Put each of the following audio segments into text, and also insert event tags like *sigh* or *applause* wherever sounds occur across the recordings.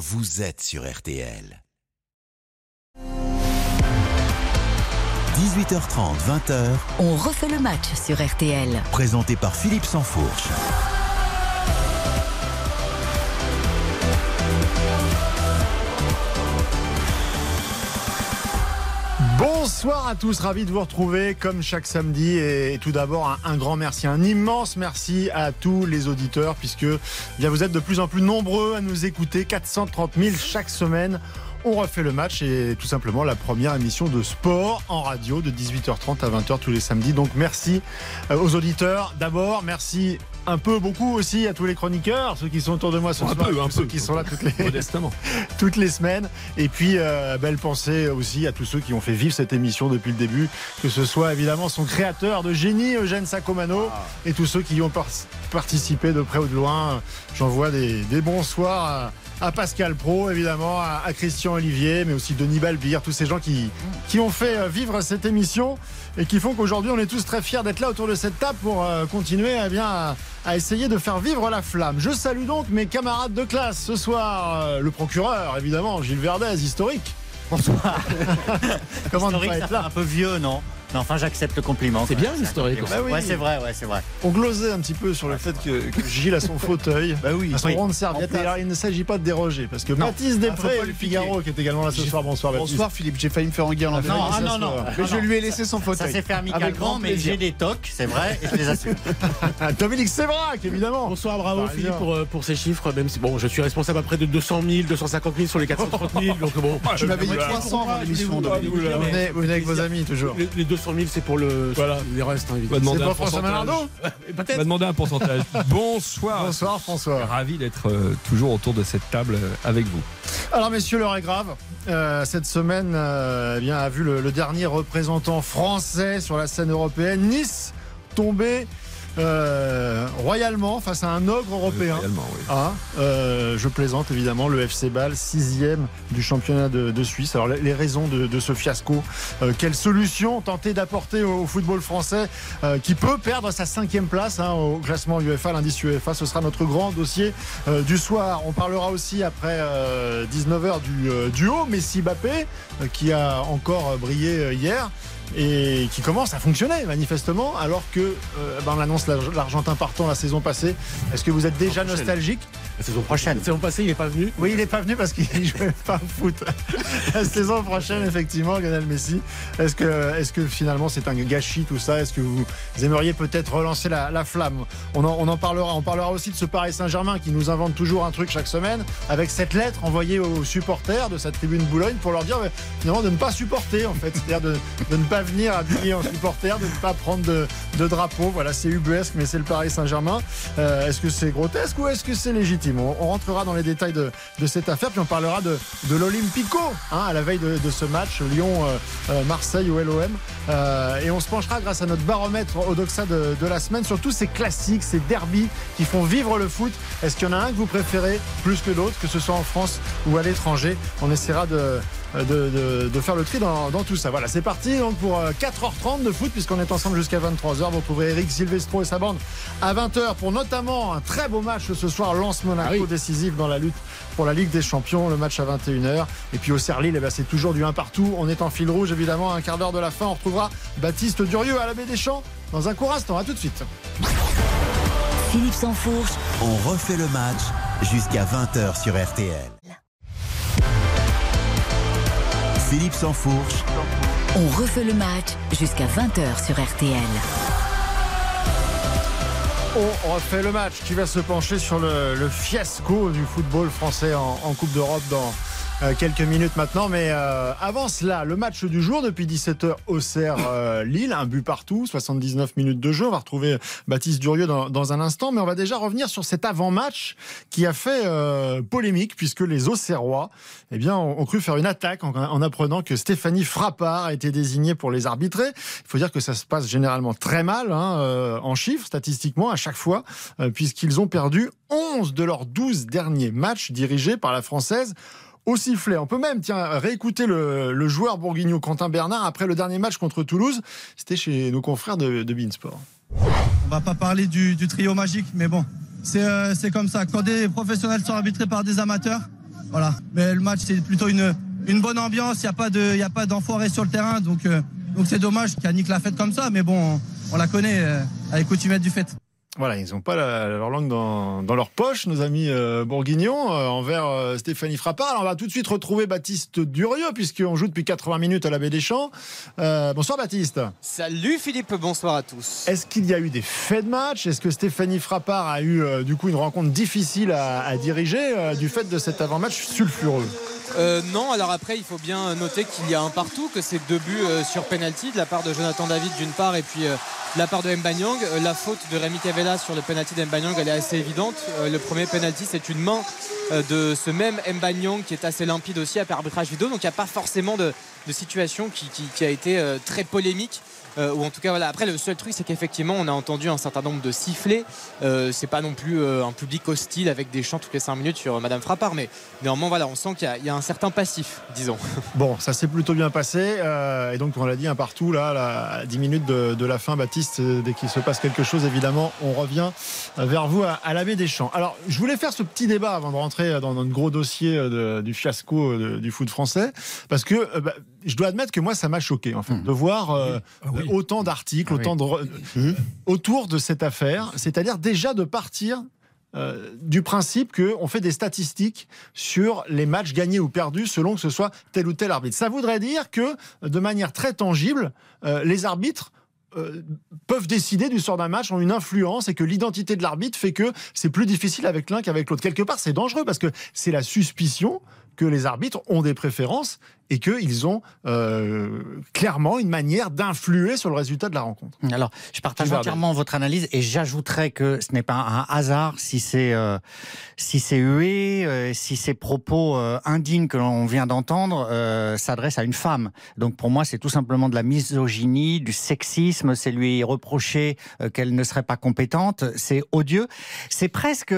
vous êtes sur RTL. 18h30, 20h, On refait le match sur RTL. présenté par Philippe Sansfourche. Bonsoir à tous, ravi de vous retrouver comme chaque samedi et tout d'abord un, grand merci, un immense merci à tous les auditeurs puisque eh vous êtes de plus en plus nombreux à nous écouter, 430 000 chaque semaine. On refait le match et tout simplement la première émission de sport en radio de 18h30 à 20h tous les samedis. Donc merci euh, aux auditeurs. D'abord, merci un peu, beaucoup aussi à tous les chroniqueurs, ceux qui sont autour de moi ce Un soir, peu, un ceux peu. qui sont là toutes les, *laughs* Modestement. *laughs* toutes les semaines. Et puis, euh, belle pensée aussi à tous ceux qui ont fait vivre cette émission depuis le début, que ce soit évidemment son créateur de génie, Eugène Sacomano, et tous ceux qui y ont par- participé de près ou de loin. J'envoie des, des bonsoirs à, Pascal Pro, évidemment, à, à Christian Olivier, mais aussi Denis Balbir, tous ces gens qui, qui ont fait euh, vivre cette émission et qui font qu'aujourd'hui, on est tous très fiers d'être là autour de cette table pour euh, continuer eh bien, à, à essayer de faire vivre la flamme. Je salue donc mes camarades de classe ce soir. euh, le procureur, évidemment, Gilles Verdez, historique. Bonsoir. *laughs* Comment Historique, ça être là un peu vieux, non? Mais enfin, j'accepte le compliment. C'est bien, l'historique. Bah oui. Ouais, c'est vrai, ouais, c'est vrai. On glosait un petit peu sur le fait que, que Gilles a son *laughs* fauteuil, Bah oui. à son Oui. rond de serviette. Alors, il ne s'agit pas de déroger, parce que Baptiste Ah, Després, le Figaro, qui est également là ce soir. Bonsoir, Baptiste. Bonsoir Philippe, j'ai failli me faire engueuler en Non, avant. ah non, non. Mais non, je non. lui ai laissé son Ça fauteuil. s'est fait amicalement, grand mais j'ai des tocs, c'est vrai, et je les assume. Ah, *laughs* Dominique Sévrac, évidemment. Bonsoir, bravo. Philippe pour, euh, pour ces chiffres, même si bon, je suis responsable à près de 200 000, 250 000 sur les 430 000, donc bon. Tu m'avais dit 300 avant l'émission. Vous venez, avec vos amis, toujours. Les, 200 000, c'est pour le, Voilà. les restes, hein, évidemment. C'est un pas François Et On va Peut-être. demander un pourcentage. *laughs* Bonsoir. Bonsoir, François. Ravi d'être euh, toujours autour de cette table euh, avec vous. Alors, messieurs, l'heure est grave. Euh, cette semaine eh bien, a vu le, le dernier représentant français sur la scène européenne, Nice, tomber euh, royalement face à un ogre européen. Oui. Ah, euh, je plaisante évidemment, le FC Bâle, sixième du championnat de, de Suisse. Alors les, raisons de, de ce fiasco, euh, quelle solution tenter d'apporter au, au football français qui peut perdre sa cinquième place hein, au classement UEFA, l'indice UEFA, ce sera notre grand dossier du soir. On parlera aussi après 19h du duo Messi-Bappé qui a encore brillé hier et qui commence à fonctionner manifestement alors que euh, ben, on annonce l'Ar- l'Argentin partant la saison passée. Est-ce que vous êtes déjà nostalgique La saison Prochaine. La saison passée, il n'est pas venu. Oui, il n'est pas venu parce qu'il *laughs* jouait pas au foot. La saison prochaine, effectivement, Lionel Messi. Est-ce que, est que finalement c'est un gâchis tout ça? Est-ce que vous aimeriez peut-être relancer la, la flamme? On en, on en parlera. On parlera aussi de ce Paris Saint-Germain qui nous invente toujours un truc chaque semaine avec cette lettre envoyée aux supporters de sa tribune Boulogne pour leur dire mais, finalement de ne pas supporter en fait, c'est-à-dire de, de ne pas venir habillé en supporter, de ne pas prendre de, drapeau. Voilà, c'est ubuesque, mais c'est le Paris Saint-Germain. Euh, est-ce que c'est grotesque ou est-ce que c'est légitime? On, on rentrera dans les détails de, de cette affaire, puis on parlera de, de l'Olympico hein, à la veille de, ce match Lyon-Marseille ou LOM. Euh, et on se penchera grâce à notre baromètre au Doxa de, de la semaine sur tous ces classiques, ces derbies qui font vivre le foot. Est-ce qu'il y en a un que vous préférez plus que d'autres, que ce soit en France ou à l'étranger? On essaiera de, de, de- de faire le tri dans, dans tout ça. Voilà, c'est parti donc pour euh, 4h30 de foot, puisqu'on est ensemble jusqu'à 23h. Vous retrouverez Eric Silvestro et sa bande à 20h pour notamment un très beau match ce soir, Lance Monaco Ah oui. décisif dans la lutte pour la Ligue des Champions, le match à 21h. Et puis au Serlil, eh ben, c'est toujours du 1 partout. On est en fil rouge, évidemment, à un quart d'heure de la fin. On retrouvera Baptiste Durieux à la baie des Champs dans un court instant. À tout de suite. Philippe Sansfourche, On refait le match jusqu'à 20h sur RTL. Philippe Sansfourche, on refait le match jusqu'à 20h sur RTL. On refait le match qui va se pencher sur le, le fiasco du football français en, en Coupe d'Europe dans euh, quelques minutes maintenant. Mais euh, avant cela, le match du jour depuis 17h Auxerre euh, un but partout, 79 minutes de jeu. On va retrouver Baptiste Durieux dans, dans un instant, mais on va déjà revenir sur cet avant-match qui a fait euh, polémique puisque les Auxerrois, eh bien, ont, ont cru faire une attaque en, en apprenant que Stéphanie Frappard a été désignée pour les arbitrer. Il faut dire que ça se passe généralement très mal hein, euh, en chiffres, statistiquement, à chaque fois, euh, puisqu'ils ont perdu 11 de leurs 12 derniers matchs dirigés par la Française On peut même tiens, réécouter le, joueur bourguignon Quentin Bernard après le dernier match contre Toulouse. C'était chez nos confrères de, Beansport. On va pas parler du, trio magique, mais bon, c'est euh, c'est comme ça. Quand des professionnels sont arbitrés par des amateurs, Voilà. Mais le match, c'est plutôt une, bonne ambiance. Il n'y a pas d'enfoiré sur le terrain. Donc, euh, donc c'est dommage qu'Annick l'a fête comme ça. Mais bon, on, la connaît euh, avec coutumette du fait. Voilà, ils n'ont pas la- leur langue dans, dans leur poche, nos amis euh, bourguignons, euh, envers euh, Stéphanie Frappard. Alors, on va tout de suite retrouver Baptiste Durieux, puisqu'on joue depuis 80 minutes à la Baie des Champs. Euh, bonsoir Baptiste. Salut Philippe, bonsoir à tous. Est-ce qu'il y a eu des faits de match? Est-ce que Stéphanie Frappard a eu du coup une rencontre difficile à, à diriger du fait de cet avant-match sulfureux? Euh, non, alors après, il faut bien noter qu'il y a un partout, que c'est deux buts euh, sur penalty de la part de Jonathan David d'une part et puis euh, de la part de Mbanyang. La faute de Rémi Cavella sur le penalty d'Mbanyang, elle est assez évidente. Le premier penalty, c'est une main de ce même Mbanyang qui est assez limpide aussi après arbitrage vidéo. Donc il n'y a pas forcément de, situation qui, a été très polémique. Euh, ou en tout cas voilà après le seul truc c'est qu'effectivement on a entendu un certain nombre de sifflets Euh, c'est pas non plus euh, un public hostile avec des chants toutes les 5 minutes sur euh, Madame Frappard mais néanmoins voilà on sent qu'il y y, a un certain passif disons *laughs* Bon, ça s'est plutôt bien passé. euh, et donc, on l'a dit, un partout, là, à 10 minutes de, de la fin, Baptiste, dès qu'il se passe quelque chose, évidemment, on revient vers vous à, à la baie des Champs. Alors, je voulais faire ce petit débat avant de rentrer dans notre gros dossier de- du fiasco du foot français, parce que bah, je dois admettre que moi, ça m'a choqué, en fait, de voir euh, autant d'articles, autant de re- euh, autour de cette affaire, c'est-à-dire déjà de partir euh, du principe qu'on fait des statistiques sur les matchs gagnés ou perdus selon que ce soit tel ou tel arbitre. Ça voudrait dire que, de manière très tangible, euh, les arbitres euh, peuvent décider du sort d'un match, ont une influence et que l'identité de l'arbitre fait que c'est plus difficile avec l'un qu'avec l'autre. Quelque part, c'est dangereux parce que c'est la suspicion que les arbitres ont des préférences et qu'ils ont euh, clairement une manière d'influer sur le résultat de la rencontre. Alors, je partage entièrement votre analyse et j'ajouterais que ce n'est pas un hasard si c'est euh, si c'est hué, euh, si ces propos euh, indignes que l'on vient d'entendre euh, s'adressent à une femme. Donc pour moi, c'est tout simplement de la misogynie, du sexisme. C'est lui reprocher euh, qu'elle ne serait pas compétente. C'est odieux. C'est presque,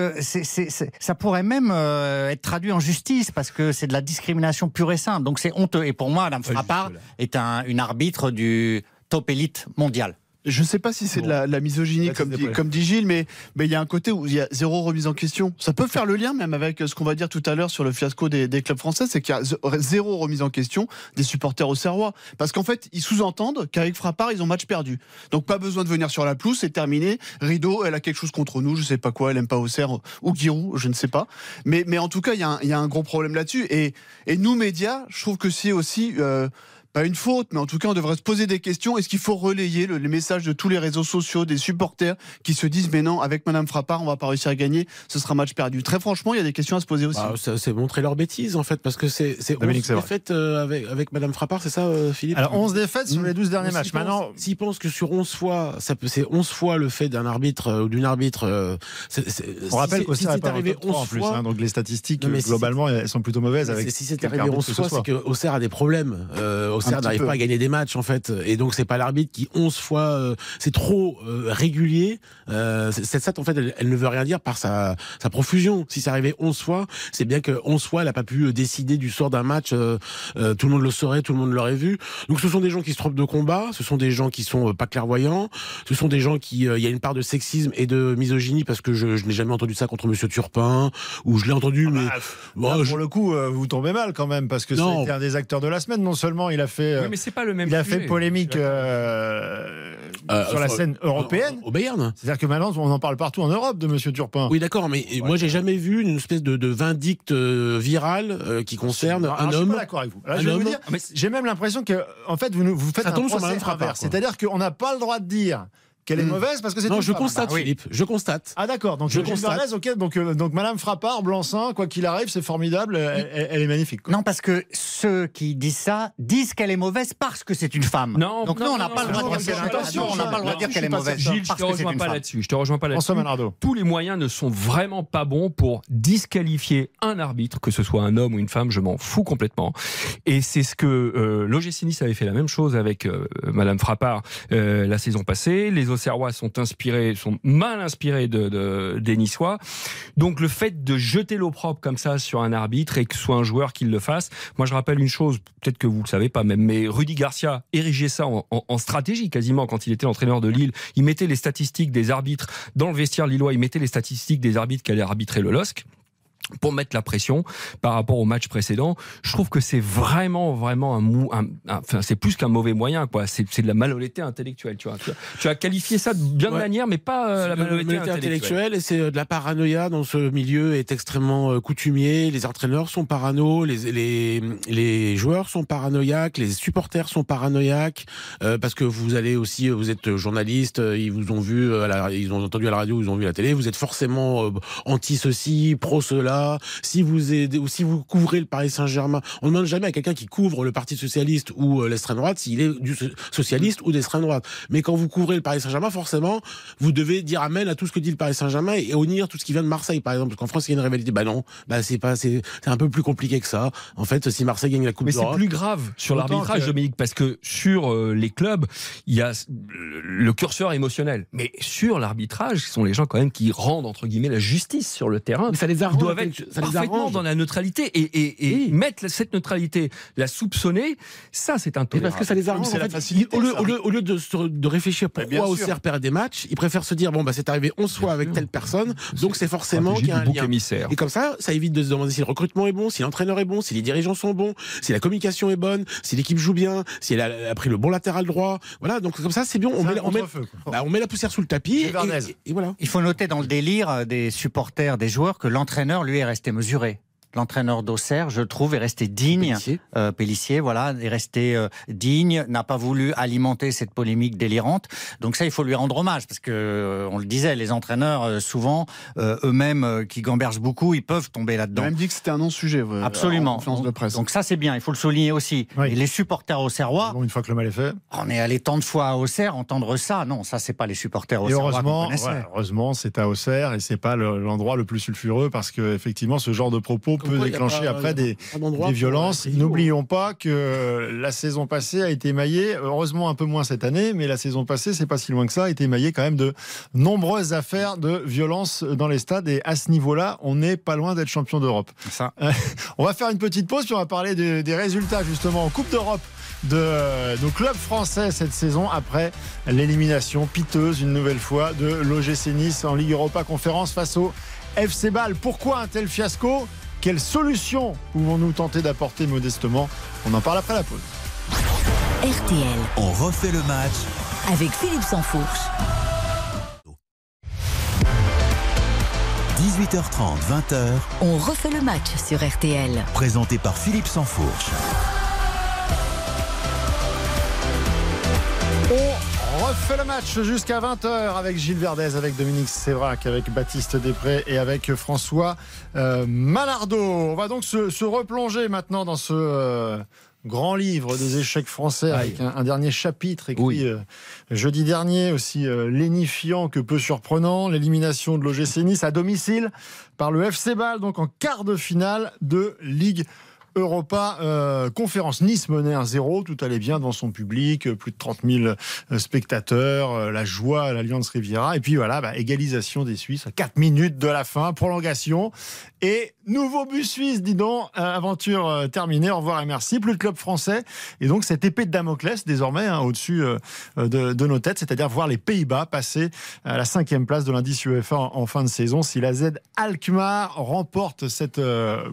ça pourrait même euh, être traduit en justice parce que c'est de la discrimination pure et simple. Donc c'est honteux. Et pour moi, Madame Frappard est un, une arbitre du top élite mondial. Je sais pas si c'est de la, la misogynie, Là, comme dit, comme dit Gilles, mais mais il y a un côté où il y a zéro remise en question. Ça peut faire le lien même avec ce qu'on va dire tout à l'heure sur le fiasco des, des clubs français, c'est qu'il y a zéro remise en question des supporters au Serrois. Parce qu'en fait, ils sous-entendent qu'avec Frappard, ils ont match perdu. Donc pas besoin de venir sur la pelouse, c'est terminé. Rideau, elle a quelque chose contre nous, je sais pas quoi, elle aime pas Auxerre ou Giroud, je ne sais pas. Mais, mais en tout cas, il y, a un- il y a un gros problème là-dessus. Et, et nous, médias, je trouve que c'est aussi... euh, pas une faute, mais en tout cas, on devrait se poser des questions. Est-ce qu'il faut relayer le- les messages de tous les réseaux sociaux, des supporters qui se disent, mais non, avec Madame Frappard, on va pas réussir à gagner, ce sera match perdu. Très franchement, il y a des questions à se poser aussi. Bah, ça- c'est montrer leur bêtise en fait, parce que c'est c'est Dominique, 11 c'est vrai. défaites euh, avec, avec Madame Frappard, c'est ça euh, Philippe? Alors, 11 défaites sur les 12 derniers S'ils matchs. Maintenant, S'ils pensent que sur 11 fois, ça peut- c'est 11 fois le fait d'un arbitre euh, ou d'une arbitre. euh, c'est- c'est- on si rappelle c'est- qu'Auxerre si c'est arrivé top 3 en 11 plus. fois, hein, donc les statistiques, Non, mais si globalement, elles sont plutôt mauvaises. Avec si c'est arrivé arbitre 11 que ce fois, c'est que Auxerre a des problèmes. Euh, Auxerre n'arrive pas à gagner des matchs en fait, et donc c'est pas l'arbitre qui 11 fois, euh, c'est trop euh, régulier. Euh, cette stat en fait, elle, elle ne veut rien dire par sa, sa profusion. Si c'est arrivé 11 fois, c'est bien que 11 fois, elle a pas pu euh, décider du sort d'un match. euh, euh, tout le monde le saurait, tout le monde l'aurait vu. Donc ce sont des gens qui se trompent de combat, ce sont des gens qui sont pas clairvoyants, ce sont des gens qui, euh, il y a une part de sexisme et de misogynie parce que je, je n'ai jamais entendu ça contre Monsieur Turpin ou je l'ai entendu, mais Bah, bon, là, je- pour le coup, euh, vous tombez mal quand même, parce que c'était un des acteurs de la semaine. Non seulement il a fait, euh, Oui, mais c'est pas le même il a sujet. fait polémique euh, Euh, sur la scène européenne. au Bayern. C'est-à-dire que maintenant, on en parle partout en Europe de Monsieur Turpin. Oui, d'accord, mais moi j'ai jamais vu une espèce de, de vindicte virale euh, qui concerne Alors, un je suis homme. pas d'accord avec vous. Là, Un je vais vous homme. dire, j'ai même l'impression que, en fait, vous, nous- vous faites Ça un tombe sur procès inverse. C'est-à-dire qu'on n'a pas le droit de dire qu'elle est Hmm. mauvaise parce que c'est Non, une je femme. constate, Bah oui. Philippe, je constate. Ah d'accord, donc Je constate. Ok, donc, euh, donc Madame Frappard, blanc-seing, quoi qu'il arrive, c'est formidable, elle, elle- elle est magnifique. quoi. Non, parce que ceux qui disent ça disent qu'elle est mauvaise parce que c'est une femme. Non, Donc non, nous, on n'a non, pas le non, droit non, de dire non, qu'elle- attention, on n'a pas le droit de dire je qu'elle est pas mauvaise. certain. Gilles, je parce te que c'est rejoins une pas femme. là-dessus. Je te rejoins pas François là-dessus. Manardo. Tous les moyens ne sont vraiment pas bons pour disqualifier un arbitre, que ce soit un homme ou une femme, je m'en fous complètement. Et c'est ce que euh, l'OGC Nice avait fait la même chose avec euh, Madame Frappard euh, la saison passée. Les Auxerrois sont inspirés, sont mal inspirés de, de- des Niçois. Donc le fait de jeter l'opprobre comme ça sur un arbitre et que ce soit un joueur qui le fasse, moi je rappelle une chose, peut-être que vous le savez pas même, mais Rudy Garcia érigeait ça en, en- stratégie quasiment quand il était l'entraîneur de Lille. Il mettait les statistiques des arbitres dans le vestiaire lillois, il mettait les statistiques des arbitres qui allaient arbitrer le LOSC. Pour mettre la pression par rapport au match précédent. Je trouve que c'est vraiment, vraiment un, mou, un, enfin, c'est plus qu'un mauvais moyen, quoi. C'est, de la malhonnêteté intellectuelle, tu vois. Tu as, tu as qualifié ça de bien de manière, mais pas euh, la malhonnêteté malhonnêteté intellectuelle. intellectuelle et c'est euh, de la paranoïa dans ce milieu est extrêmement euh, coutumier. Les entraîneurs sont parano, les, les, les joueurs sont paranoïaques, les supporters sont paranoïaques euh, parce que vous allez aussi, vous êtes journaliste, ils vous ont vu, à la, ils ont entendu à la radio, ils ont vu à la télé, vous êtes forcément anti ceci, pro cela. Si vous aidez, ou si vous couvrez le Paris Saint-Germain, on ne demande jamais à quelqu'un qui couvre le Parti socialiste ou euh, l'extrême droite s'il est du so- socialiste ou d'extrême droite. Mais quand vous couvrez le Paris Saint-Germain, forcément, vous devez dire amen à tout ce que dit le Paris Saint-Germain et honnir tout ce qui vient de Marseille, par exemple. Parce qu'en France, il y a une rivalité. Bah non, bah c'est pas, c'est, c'est un peu plus compliqué que ça. En fait, si Marseille gagne la Coupe Mais c'est d'Europe. plus grave sur l'arbitrage, que- Dominique, parce que sur euh, les clubs, il y a le curseur émotionnel. Mais sur l'arbitrage, ce sont les gens quand même qui rendent, entre guillemets, la justice sur le terrain. Mais ça les Ils arrange. doivent être ça les parfaitement dans la neutralité et, et, et Oui. mettre cette neutralité, la soupçonner, ça c'est intolérable. parce que ça les arrange. c'est en fait. facilité, Au lieu, ça. au lieu, au lieu de, se- de réfléchir pourquoi. Auxerre perd des matchs, ils préfèrent se dire bon bah c'est arrivé 11 fois avec telle personne, donc c'est forcément qu'il y a un lien. émissaire. Et comme ça, ça évite de se demander si le recrutement est bon, si l'entraîneur est bon, si les dirigeants sont bons, si la communication est bonne, si l'équipe joue bien, si elle a, a pris le bon latéral droit. Voilà, donc comme ça, c'est bien. On met, un on, bah, on met la poussière sous le tapis. Et- et voilà. Il faut noter dans le délire euh, des supporters, des joueurs, que l'entraîneur, lui, est resté mesuré. L'entraîneur d'Auxerre, je trouve, est resté digne. Pélissier. Euh, Pélissier, voilà, est resté euh, digne, n'a pas voulu alimenter cette polémique délirante. Donc ça, il faut lui rendre hommage, parce que euh, on le disait, les entraîneurs, souvent, eux-mêmes, qui gambergent beaucoup, ils peuvent tomber Il a là-dedans. même dit que c'était un non-sujet. Absolument. En conférence de presse. Donc ça, c'est bien, il faut le souligner aussi. Oui. Et les supporters auxerrois, Bon, une fois que le mal est fait. on est allé tant de fois à Auxerre, entendre ça, non, ça, c'est pas les supporters Et auxerrois qu'on heureusement, connaissait. ouais, heureusement, c'est à Auxerre et c'est pas le- l'endroit le plus sulfureux parce que effectivement, ce genre de propos peut déclencher pas- après des, violences. N'oublions pas que la saison passée a été émaillée, heureusement un peu moins cette année, mais la saison passée, c'est pas si loin que ça, a été émaillée quand même de nombreuses affaires de violence dans les stades et à ce niveau-là, on n'est pas loin d'être champion d'Europe. Ça. *laughs* On va faire une petite pause puis on va parler de- des résultats justement en Coupe d'Europe de euh, nos clubs français cette saison après l'élimination piteuse une nouvelle fois de l'OGC Nice en Ligue Europa Conférence face au FC Bâle. Pourquoi un tel fiasco? Quelle solution pouvons-nous tenter d'apporter modestement On en parle après la pause. RTL, On refait le match avec Philippe Sansfourche. 18h30, 20h, On refait le match sur RTL. présenté par Philippe Sansfourche. On refait le match jusqu'à 20h avec Gilles Verdez, avec Dominique Sévrac, avec Baptiste Després et avec François euh, Malardeau. On va donc se, se replonger maintenant dans ce euh, grand livre des échecs français avec un, un dernier chapitre écrit Oui. euh, jeudi dernier, aussi euh, lénifiant que peu surprenant, l'élimination de l'OGC Nice à domicile par le FC Bâle, donc en quart de finale de Ligue Europa euh, conférence. Nice menait un 0, tout allait bien devant son public, euh, plus de 30 000 euh, spectateurs, la joie à l'Alliance Riviera. Et puis voilà, bah, égalisation des Suisses à 4 minutes de la fin, prolongation. Et nouveau but suisse, dis donc, aventure terminée, au revoir et merci. Plus de club français. Et donc cette épée de Damoclès, désormais, hein, au-dessus de, nos têtes, c'est-à-dire voir les Pays-Bas passer à la cinquième place de l'indice UEFA en, fin de saison. Si la Z Alkmaar remporte cette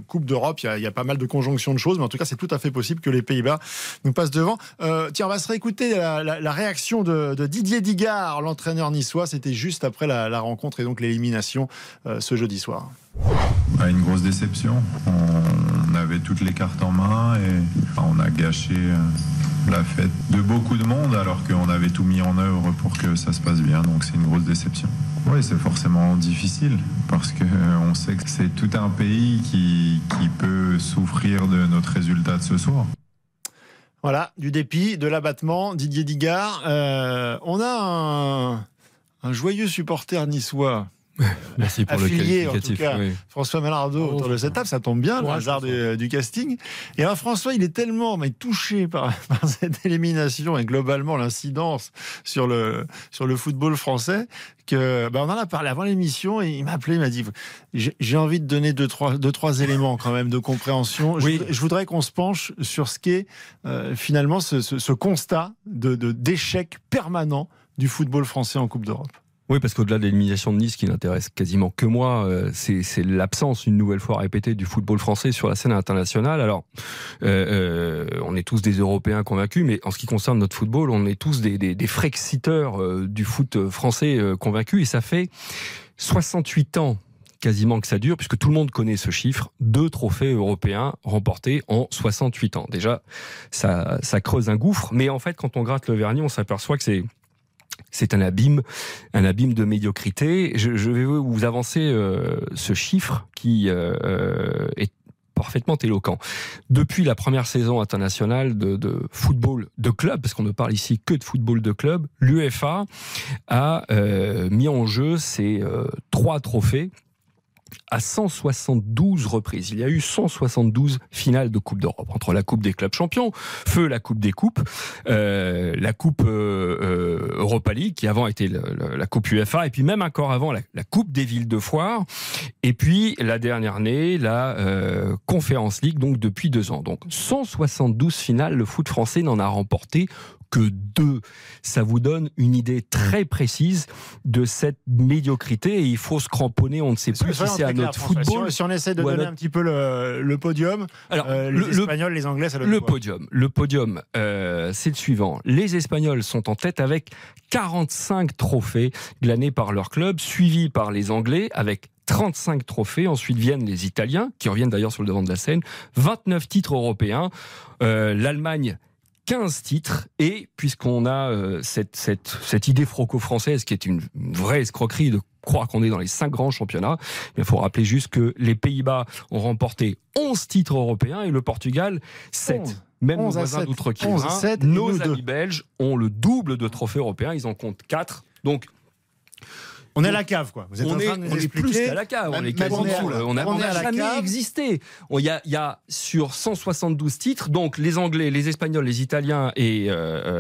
Coupe d'Europe, il y, a- il y a pas mal de conjonctions de choses, mais en tout cas, c'est tout à fait possible que les Pays-Bas nous passent devant. Euh, tiens, on va se réécouter la, réaction de, Didier Digard, l'entraîneur niçois. C'était juste après la, rencontre et donc l'élimination euh, ce jeudi soir. Bah, une grosse déception. On avait toutes les cartes en main et on a gâché euh, la fête de beaucoup de monde alors qu'on avait tout mis en œuvre pour que ça se passe bien. Donc c'est une grosse déception. Oui, c'est forcément difficile parce qu'on sait que c'est tout un pays qui, qui peut souffrir de notre résultat de ce soir. Voilà, du dépit, de l'abattement, Didier Digard. Euh, on a un, un joyeux supporter niçois Merci pour affilié, le en tout cas. oui. François Malardeau Oh, autour de cette table, ça tombe bien, le Ouais, hasard François. du, du casting. Et alors François, il est tellement mais, touché par, *laughs* par cette élimination et globalement l'incidence sur le, sur le football français que bah, on en a parlé avant l'émission et il m'a appelé, il m'a dit j'ai envie de donner deux trois, deux, trois éléments quand même de compréhension. Je Oui. voudrais- Je, voudrais qu'on se penche sur ce qu'est euh, finalement ce, ce- ce constat de de- d'échec permanent du football français en Coupe d'Europe. Oui, parce qu'au-delà de l'élimination de Nice, qui n'intéresse quasiment que moi, euh, c'est l'absence, une nouvelle fois répétée, du football français sur la scène internationale. Alors, euh, euh, on est tous des Européens convaincus, mais en ce qui concerne notre football, on est tous des, des, des frexiteurs euh, du foot français euh, convaincus, et ça fait 68 ans quasiment que ça dure, puisque tout le monde connaît ce chiffre, deux trophées européens remportés en 68 ans. Déjà, ça, ça creuse un gouffre, mais en fait, quand on gratte le vernis, on s'aperçoit que c'est c'est un abîme, un abîme de médiocrité. Je, vais vous avancer euh, ce chiffre qui euh, est parfaitement éloquent. Depuis la première saison internationale de, football de club, parce qu'on ne parle ici que de football de club, l'UEFA a euh, mis en jeu ces euh, trois trophées à 172 reprises. Il y a eu 172 finales de Coupe d'Europe entre la Coupe des clubs champions, feu la Coupe des coupes, euh, la Coupe euh, euh, Europa League qui avant était la Coupe UEFA et puis même encore avant la, Coupe des villes de foire et puis la dernière année la Conférence League donc depuis deux ans. Donc 172 finales, le foot français n'en a remporté que deux. Ça vous donne une idée très précise de cette médiocrité et il faut se cramponner. On ne sait plus si c'est à notre François. Si on- football. Si on, essaie de donner notre- un petit peu le, le podium, Alors, euh, le- les le- Espagnols, les Anglais, ça donne Le quoi podium, le podium, euh, c'est le suivant. Les Espagnols sont en tête avec 45 trophées glanés par leur club, suivis par les Anglais avec 35 trophées. Ensuite viennent les Italiens, qui reviennent d'ailleurs sur le devant de la scène, 29 titres européens. Euh, L'Allemagne 15 titres et puisqu'on a euh, cette, cette, cette idée franco-française qui est une vraie escroquerie de croire qu'on est dans les cinq grands championnats, il faut rappeler juste que les Pays-Bas ont remporté 11 titres européens et le Portugal 7. 11. Même nos 11 à voisins 7. d'outre-Rhin, 11 à 7 et nos amis deux. belges ont le double de trophées européens, ils en comptent 4. Donc On est à la cave, quoi. Vous êtes on en est, train de nous on est plus qu'à la cave, on est quasi en dessous, on est à- là. on a, on on est a à la jamais cave. existé. Il y a, il y a sur 172 titres, donc les Anglais, les Espagnols, les Italiens et euh,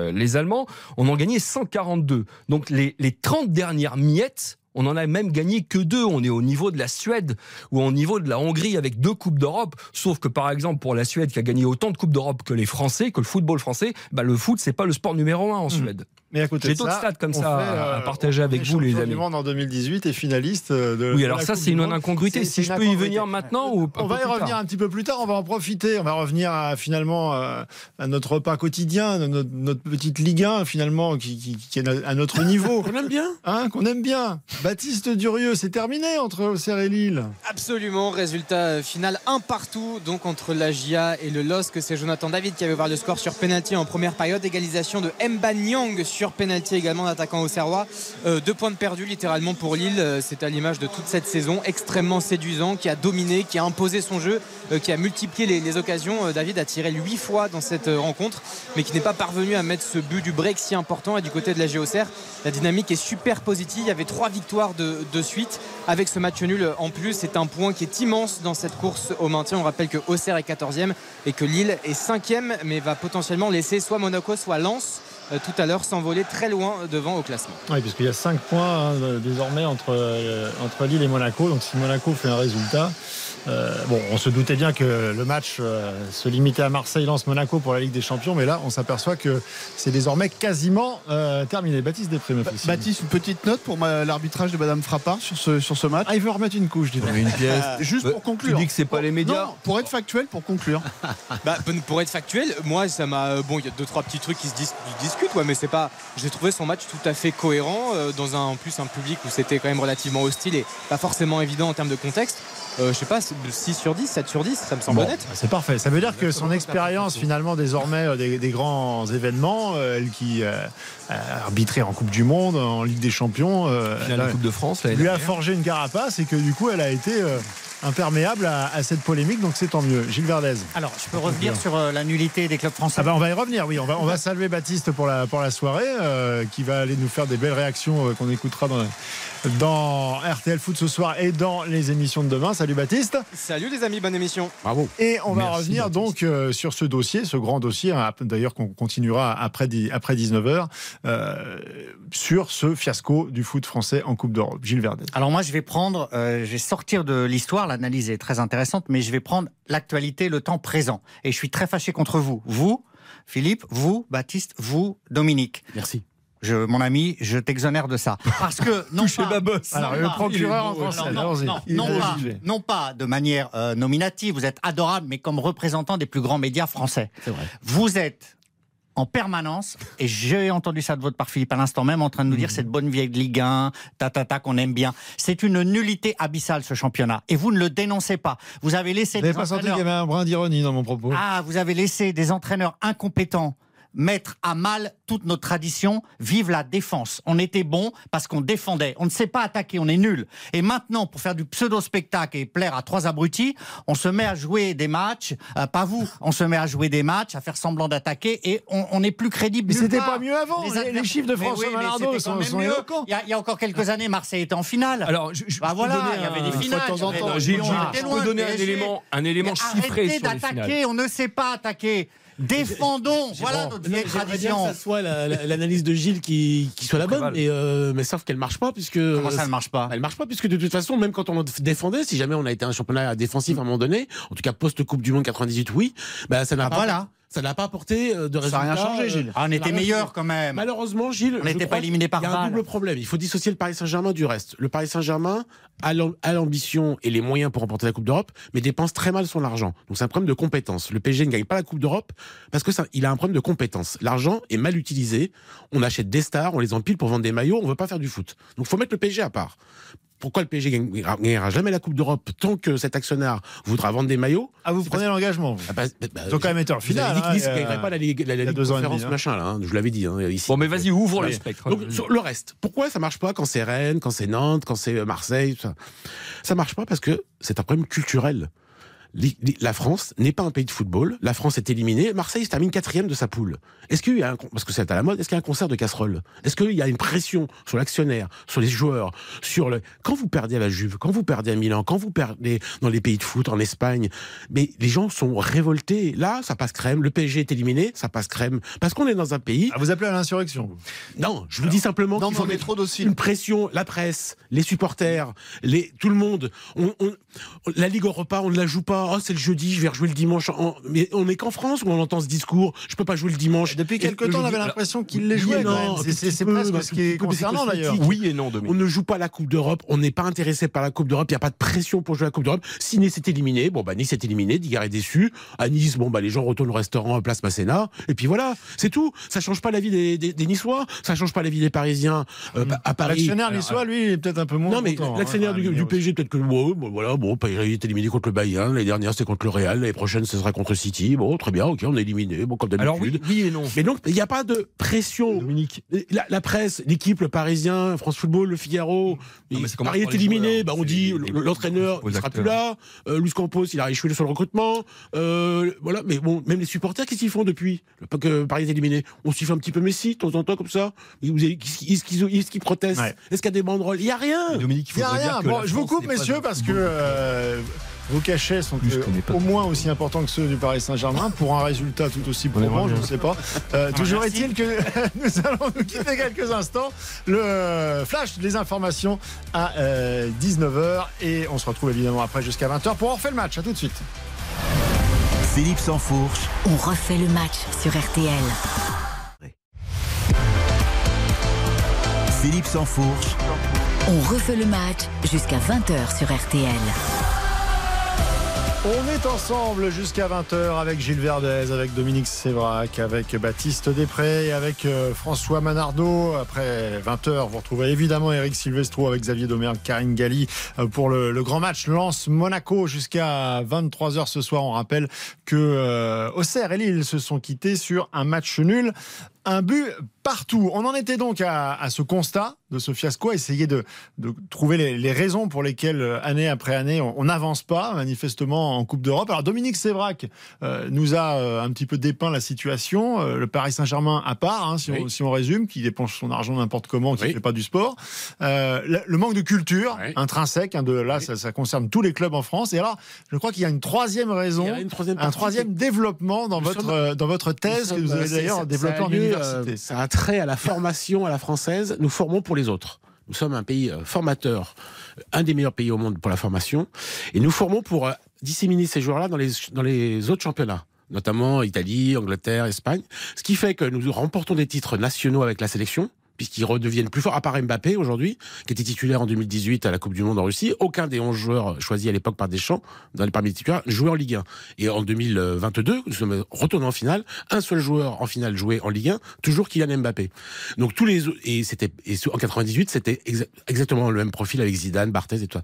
euh, les Allemands, on en gagnait 142. Donc les, les 30 dernières miettes, on en a même gagné que deux. On est au niveau de la Suède ou au niveau de la Hongrie avec deux coupes d'Europe. Sauf que par exemple pour la Suède qui a gagné autant de coupes d'Europe que les Français, que le football français, bah, le foot c'est pas le sport numéro un en Suède. Mais J'ai d'autres stats comme ça fait, à- euh, partager avec vous, les amis. en 2018 et finaliste euh, de. Oui, de alors la ça c'est une incongruité. C'est- Si c'est je peux y venir maintenant ou On va y revenir tard. un petit peu plus tard, on va en profiter, on va revenir à, finalement euh, à notre repas quotidien, notre, notre petite Ligue 1 finalement qui, qui- qui est à notre *laughs* niveau. On aime bien. Hein, qu'on aime bien. Baptiste Durieux, c'est terminé entre Auxerre et Lille. Absolument, résultat final un partout donc entre la GIA et le LOSC. C'est Jonathan David qui avait ouvert le score sur penalty en première période. Égalisation de Mba Nyang sur penalty également d'attaquant auxerrois. Euh, deux points de perdu littéralement pour Lille. Euh, C'est à l'image de toute cette saison extrêmement séduisant, qui a dominé, qui a imposé son jeu, euh, qui a multiplié les, occasions. Euh, David a tiré huit fois dans cette rencontre, mais qui n'est pas parvenu à mettre ce but du break si important. Et du côté de la Auxerre, la dynamique est super positive. Il y avait trois victoires de, suite. Avec ce match nul en plus, c'est un point qui est immense dans cette course au maintien. On rappelle que Auxerre est 14e et que Lille est 5e, mais va potentiellement laisser soit Monaco, soit Lens tout à l'heure s'envoler très loin devant au classement. Oui, puisqu'il y a 5 points hein, désormais entre, euh, entre Lille et Monaco. Donc si Monaco fait un résultat, euh, bon, on se doutait bien que le match euh, se limitait à Marseille-Lens-Monaco pour la Ligue des Champions, mais là, on s'aperçoit que c'est désormais quasiment euh, terminé. Baptiste Ba- Baptiste, une petite note pour l'arbitrage de Madame Frappard sur ce, sur ce match. Ah, il veut remettre une couche, dis donc. Une pièce. *laughs* Juste Bah, pour conclure. Tu dis que c'est pas les médias Non, pour être factuel, pour conclure. *laughs* Bah, pour être factuel, moi ça m'a bon, il y a deux trois petits trucs qui se dis- discutent, ouais, mais c'est pas. J'ai trouvé son match tout à fait cohérent euh, dans un en plus un public où c'était quand même relativement hostile et pas forcément évident en termes de contexte. Euh, je sais pas, 6 sur 10, 7 sur 10, ça me semble Bon, honnête. c'est parfait. Ça veut dire que son expérience finalement désormais euh, des, des grands événements, euh, elle qui euh, a arbitré en Coupe du Monde, en Ligue des Champions, euh, Finale elle a- de Coupe de France. lui a forgé une carapace et que du coup elle a été euh, imperméable à, à cette polémique, donc c'est tant mieux. Gilles Verdez. Alors, je peux revenir sur euh, la nullité des clubs français. Ah bah on va y revenir, oui. On va, on va saluer Baptiste pour la, pour la soirée, euh, qui va aller nous faire des belles réactions euh, qu'on écoutera dans, dans RTL Foot ce soir et dans les émissions de demain. Salut Baptiste. Salut les amis, bonne émission. Bravo. Et on va Merci, revenir Baptiste. donc euh, sur ce dossier, ce grand dossier, hein, d'ailleurs qu'on continuera après, après 19h, euh, sur ce fiasco du foot français en Coupe d'Europe. Gilles Verdez. Alors moi, je vais prendre, euh, je vais sortir de l'histoire. L'analyse est très intéressante, mais je vais prendre l'actualité, le temps présent. Et je suis très fâché contre vous. Vous, Philippe, vous, Baptiste, vous, Dominique. Merci. Je, mon ami, je t'exonère de ça. Parce que non Touchez pas, ma bosse. Alors, non le pas- procureur en non, français, non, non, non pas, non pas de manière euh, nominative, vous êtes adorable, mais comme représentant des plus grands médias français. C'est vrai. Vous êtes en permanence, et j'ai entendu ça de votre part, Philippe, à l'instant même, en train de nous dire cette bonne vieille Ligue 1, ta ta ta qu'on aime bien. C'est une nullité abyssale ce championnat, et vous ne le dénoncez pas. Vous avez laissé Vous des n'avez pas senti qu'il y avait un brin d'ironie dans mon propos ah, vous avez laissé des entraîneurs incompétents mettre à mal toute notre tradition. Vive la défense. On était bon parce qu'on défendait. On ne sait pas attaquer, on est nul. Et maintenant, pour faire du pseudo-spectacle et plaire à trois abrutis, on se met à jouer des matchs, euh, pas vous, on se met à jouer des matchs, à faire semblant d'attaquer et on n'est plus crédible. Mais c'était pas mieux avant. Les- les adversaires- chiffres de François oui, c'était sont- sont mieux. éloquents. Il y, a, il y a encore quelques années, Marseille était en finale. Alors, je, je- Bah je voilà, il y avait un- des finales. de temps en je peux donner un élément, un élément chiffré sur les finales. d'attaquer, on ne sait pas attaquer. Défendons, voilà Bon, notre vieille tradition. que ça soit la- la- l'analyse de Gilles qui, qui soit la bonne, mais, euh, mais sauf qu'elle marche pas puisque. Comment ça ne marche pas? Elle marche pas puisque de toute façon, même quand on défendait, si jamais on a été un championnat défensif à un moment donné, en tout cas post Coupe du Monde 98, oui, bah ça n'a Ah, pas. voilà. Ça n'a pas apporté euh, de Ça a résultats. rien changé, euh, Gilles. Ah, on ça était n'a changé. quand même. Malheureusement, Gilles, On n'était pas éliminé par Il y a un balle. double problème. Il faut dissocier le Paris Saint-Germain du reste. Le Paris Saint-Germain a l'am- a l'ambition et les moyens pour remporter la Coupe d'Europe, mais dépense très mal son argent. Donc c'est un problème de compétence. Le PSG ne gagne pas la Coupe d'Europe parce que ça, il a un problème de compétence. L'argent est mal utilisé. On achète des stars, on les empile pour vendre des maillots. On veut pas faire du foot. Donc faut mettre le PSG à part. Pourquoi le PSG gagne- gagnera jamais la Coupe d'Europe tant que cet actionnaire voudra vendre des maillots? Ah, vous prenez l'engagement. vous. Ah bah, bah, ont quand même vous finale. avais dit que Nice hein, ne gagnerait euh, pas la Ligue, la, la il Ligue deux ans et Conférence, demi, hein. machin, là, hein, je l'avais dit hein, ici. Bon, mais vas-y, ouvre le spectre. Donc, sur le reste, pourquoi ça marche pas quand c'est Rennes, quand c'est Nantes, quand c'est euh, Marseille, tout ça? Ça marche pas parce que c'est un problème culturel. La France n'est pas un pays de football. La France est éliminée. Marseille se termine quatrième de sa poule. Est-ce qu'il y a un, parce que c'est à la mode, est-ce qu'il y a un concert de casserole Est-ce qu'il y a une pression sur l'actionnaire, sur les joueurs, sur le quand vous perdez à la Juve, quand vous perdez à Milan, quand vous perdez dans les pays de foot en Espagne, mais les gens sont révoltés. Là, ça passe crème. Le PSG est éliminé, ça passe crème parce qu'on est dans un pays. Ah, vous appelez à l'insurrection. Non, je vous dis simplement Non, qu'il mais faut mettre trop docile. une pression, la presse, les supporters, les, tout le monde. On, on- la Ligue Europa, on ne la joue pas. Oh, c'est le jeudi, je vais rejouer le dimanche. En- mais on n'est qu'en France où on entend ce discours. Je peux pas jouer le dimanche. Depuis Et quelque le temps, on avait l'impression qu'il les jouait. non, C'est- presque ce qui est concernant d'ailleurs. Oui et non, On ne joue pas la Coupe d'Europe, on n'est pas intéressé par la Coupe d'Europe, il n'y a pas de pression pour jouer la Coupe d'Europe. Si Nice est éliminé, bon bah Nice est éliminé, Digard est déçu. À Nice, bon bah les gens retournent au restaurant à Place Masséna, et puis voilà, c'est tout. Ça change pas la vie des, des, des Niçois, ça change pas la vie des Parisiens euh, à Paris. L'actionnaire niçois, lui, il est peut-être un peu moins. Non mais content, l'actionnaire hein, du, venir PSG peut-être que ouais, bon, voilà bon il est éliminé contre le Bayern dernière c'était contre le Real l'année prochaine ce sera contre City. Bon très bien ok on est éliminé bon comme Alors oui, d'habitude. oui et non. mais donc il n'y a pas de pression. Dominique. la, la presse, l'équipe, le Parisien, France Football, le Figaro, Non, mais Paris par est éliminé, joueurs. bah on dit l'entraîneur il sera plus là, euh, Luis Campos il a échoué sur le recrutement, euh, voilà, mais bon, même les supporters, qu'est-ce qu'ils font depuis? Que Paris est éliminé. On siffle un petit peu Messi de temps en temps comme ça. Est-ce qu'ils protestent? Ouais. Est-ce qu'il y a des banderoles? Il n'y a rien. Dominique, Il n'y a rien. Bon, je vous coupe, messieurs, parce que euh, vos cachets sont euh, au moins aussi importants que ceux du Paris Saint-Germain pour un résultat tout aussi On probant, je ne sais pas. Euh, toujours est-il que *laughs* nous allons nous quitter quelques instants. Le flash des informations à 19h et on se retrouve évidemment après jusqu'à 20h pour en refaire le match. À tout de suite. Philippe Sansfourche. On refait le match sur RTL. Philippe Sansfourche. On refait le match jusqu'à 20h sur RTL. On est ensemble jusqu'à 20h avec Gilles Verdez, avec Dominique Sévrac, avec Baptiste Després avec euh, François Manardo. Après 20h, vous retrouvez évidemment Eric Silvestro avec Xavier Domergue, Karine Galli euh, pour le, grand match Lens-Monaco jusqu'à 23h ce soir. On rappelle que euh, Auxerre et Lille se sont quittés sur un match nul. Un but partout. On en était donc à, à ce constat de ce fiasco, à essayer de, de trouver les, les raisons pour lesquelles, euh, année après année, on n'avance pas, manifestement, en Coupe d'Europe. Alors, Dominique Sévrac euh, nous a euh, un petit peu dépeint la situation. Euh, le Paris Saint-Germain à part, hein, si, on, Oui. si on résume, qui dépense son argent n'importe comment, qui ne Oui. fait pas du sport. Le, le manque de culture Oui. intrinsèque, hein, de, là, ça, ça concerne tous les clubs en France. Et alors, je crois qu'il y a une troisième raison, une troisième un troisième développement dans Nous votre, sommes- dans votre thèse que vous avez d'ailleurs a en euh, ça a trait à la formation à la française. Nous formons pour les autres. Nous sommes un pays euh, formateur, un des meilleurs pays au monde pour la formation, et nous formons pour euh, disséminer ces joueurs-là dans les dans les autres championnats notamment Italie, Angleterre, Espagne, ce qui fait que nous remportons des titres nationaux avec la sélection puisqu'ils redeviennent plus forts, à part Mbappé aujourd'hui, qui était titulaire en 2018 à la Coupe du Monde en Russie. Aucun des 11 joueurs choisis à l'époque par Deschamps, dans les parmi les titulaires, jouait en Ligue 1. Et en 2022, nous sommes retournés en finale, un seul joueur en finale jouait en Ligue 1, toujours Kylian Mbappé. Donc tous les et c'était en 98, c'était exa- exactement le même profil avec Zidane, Barthez et tout.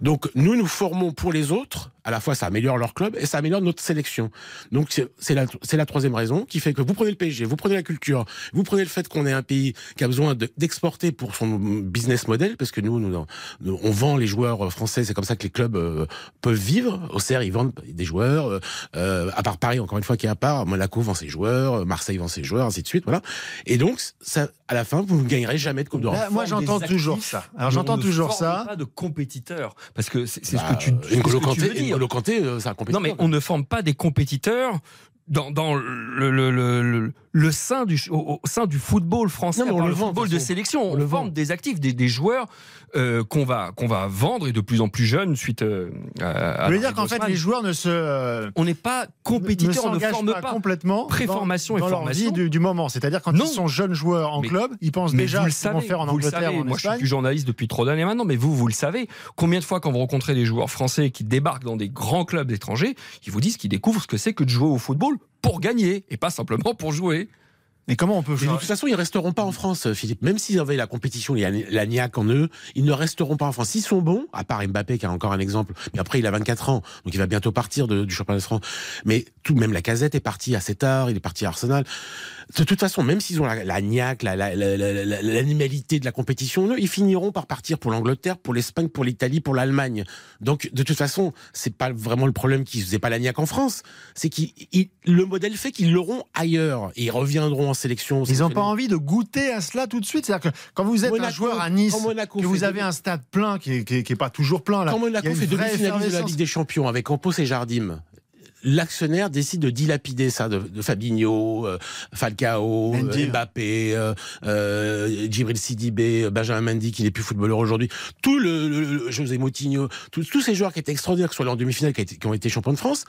Donc nous nous formons pour les autres, à la fois ça améliore leur club et ça améliore notre sélection. Donc c'est la troisième raison qui fait que vous prenez le PSG, vous prenez la culture, vous prenez le fait qu'on est un pays qui a besoin de- d'exporter pour son business model parce que nous, nous, nous, on vend les joueurs français, c'est comme ça que les clubs euh, peuvent vivre. Au CER, ils vendent des joueurs, euh, euh, à part Paris encore une fois qui est à part, Monaco vend ses joueurs, Marseille vend ses joueurs, ainsi de suite, voilà. Et donc ça à la fin, vous ne gagnerez jamais de Coupe d'Europe. Là, moi, j'entends toujours ça. Alors, j'entends toujours ça. pas de compétiteurs. Parce que c'est Bah, ce que tu, ce que tu veux Kanté, dire. N'Golo Kanté, euh, c'est un compétiteur. Non, mais on ne forme pas des compétiteurs dans, dans le, le, le, le, le sein du, au, au sein du football français, Non, on le vend, football de sélection. On le vend. des actifs, des, des joueurs euh, qu'on va, qu'on va vendre et de plus en plus jeunes suite euh, à. Je veux dire qu'en fait, les joueurs ne se euh, On n'est pas compétiteurs, on ne forme pas, pas. complètement Préformation et dans leur formation. vie du, du moment. C'est-à-dire quand Non. ils sont jeunes joueurs en Mais- club, ils pensent déjà vous à le ce qu'ils vont faire en vous le Angleterre, savez. en Moi, je suis journaliste depuis trop d'années maintenant, mais vous, vous le savez. Combien de fois, quand vous rencontrez des joueurs français qui débarquent dans des grands clubs étrangers, ils vous disent qu'ils découvrent ce que c'est que de jouer au football pour gagner et pas simplement pour jouer. Mais comment on peut Mais de toute façon, ils resteront pas en France, Philippe. Même s'ils avaient la compétition, il y a la niaque en eux, ils ne resteront pas en France. S'ils sont bons, à part Mbappé qui a encore un exemple, mais après il a 24 ans, donc il va bientôt partir de- du championnat de France. Mais tout, même la Casette est partie assez tard, il est parti à Arsenal. De toute façon, même s'ils ont la, la niaque, l'animalité de la compétition, ils finiront par partir pour l'Angleterre, pour l'Espagne, pour l'Italie, pour l'Allemagne. Donc, de toute façon, c'est pas vraiment le problème qu'ils faisaient pas la niaque en France. C'est qu'ils, ils- le modèle fait qu'ils l'auront ailleurs. Et ils reviendront en sélection. Ils n'ont pas envie de goûter à cela tout de suite. C'est-à-dire que quand vous êtes un joueur à Nice, Monaco que vous avez un stade plein qui n'est pas toujours plein, là, Quand Monaco fait demi-finaliste de la. Ligue des Champions avec Campos et Jardim, l'actionnaire décide de dilapider ça, de, de Fabinho, euh, Falcao, Mendy. euh, Mbappé, euh, euh, Djibril Sidibé, euh, Benjamin Mendy qui n'est plus footballeur aujourd'hui, tout le, le- le- José Moutinho, tous, tous ces joueurs qui étaient extraordinaires, qui sont allés en demi-finale, qui, qui ont été champions de France,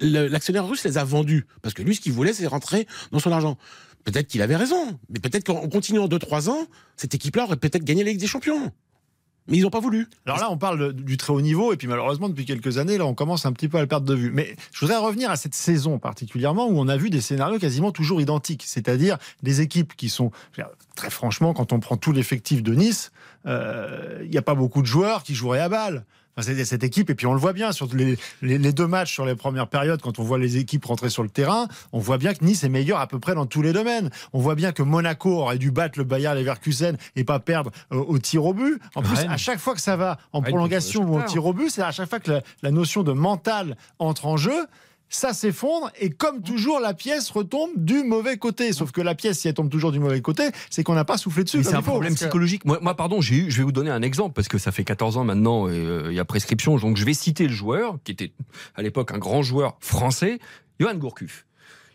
l'actionnaire russe les a vendus parce que lui, ce qu'il voulait, c'est rentrer dans son argent. Peut-être qu'il avait raison, mais peut-être qu'en continuant 2-3 ans, cette équipe-là aurait peut-être gagné la Ligue des Champions. Mais ils n'ont pas voulu. Alors là, on parle du très haut niveau, et puis malheureusement, depuis quelques années, là, on commence un petit peu à le perdre de vue. Mais je voudrais revenir à cette saison particulièrement où on a vu des scénarios quasiment toujours identiques, c'est-à-dire des équipes qui sont, très franchement, quand on prend tout l'effectif de Nice, euh, il n'y a pas beaucoup de joueurs qui joueraient à balle. Enfin, cette équipe, et puis on le voit bien sur les, les- les deux matchs sur les premières périodes, quand on voit les équipes rentrer sur le terrain, on voit bien que Nice est meilleur à peu près dans tous les domaines. On voit bien que Monaco aurait dû battre le Bayer Leverkusen et pas perdre euh, au tir au but. En plus, Rennes. à chaque fois que ça va en Rennes prolongation ou au tir au but, c'est à chaque fois que la, la notion de mental entre en jeu. Ça s'effondre et comme toujours, la pièce retombe du mauvais côté. Sauf que la pièce, si elle tombe toujours du mauvais côté, c'est qu'on n'a pas soufflé dessus. C'est un faut, problème que- psychologique. Moi, moi, pardon, j'ai eu, je vais vous donner un exemple parce que ça fait 14 ans maintenant et euh, il y a prescription. Donc je vais citer le joueur qui était à l'époque un grand joueur français, Johan Gourcuff.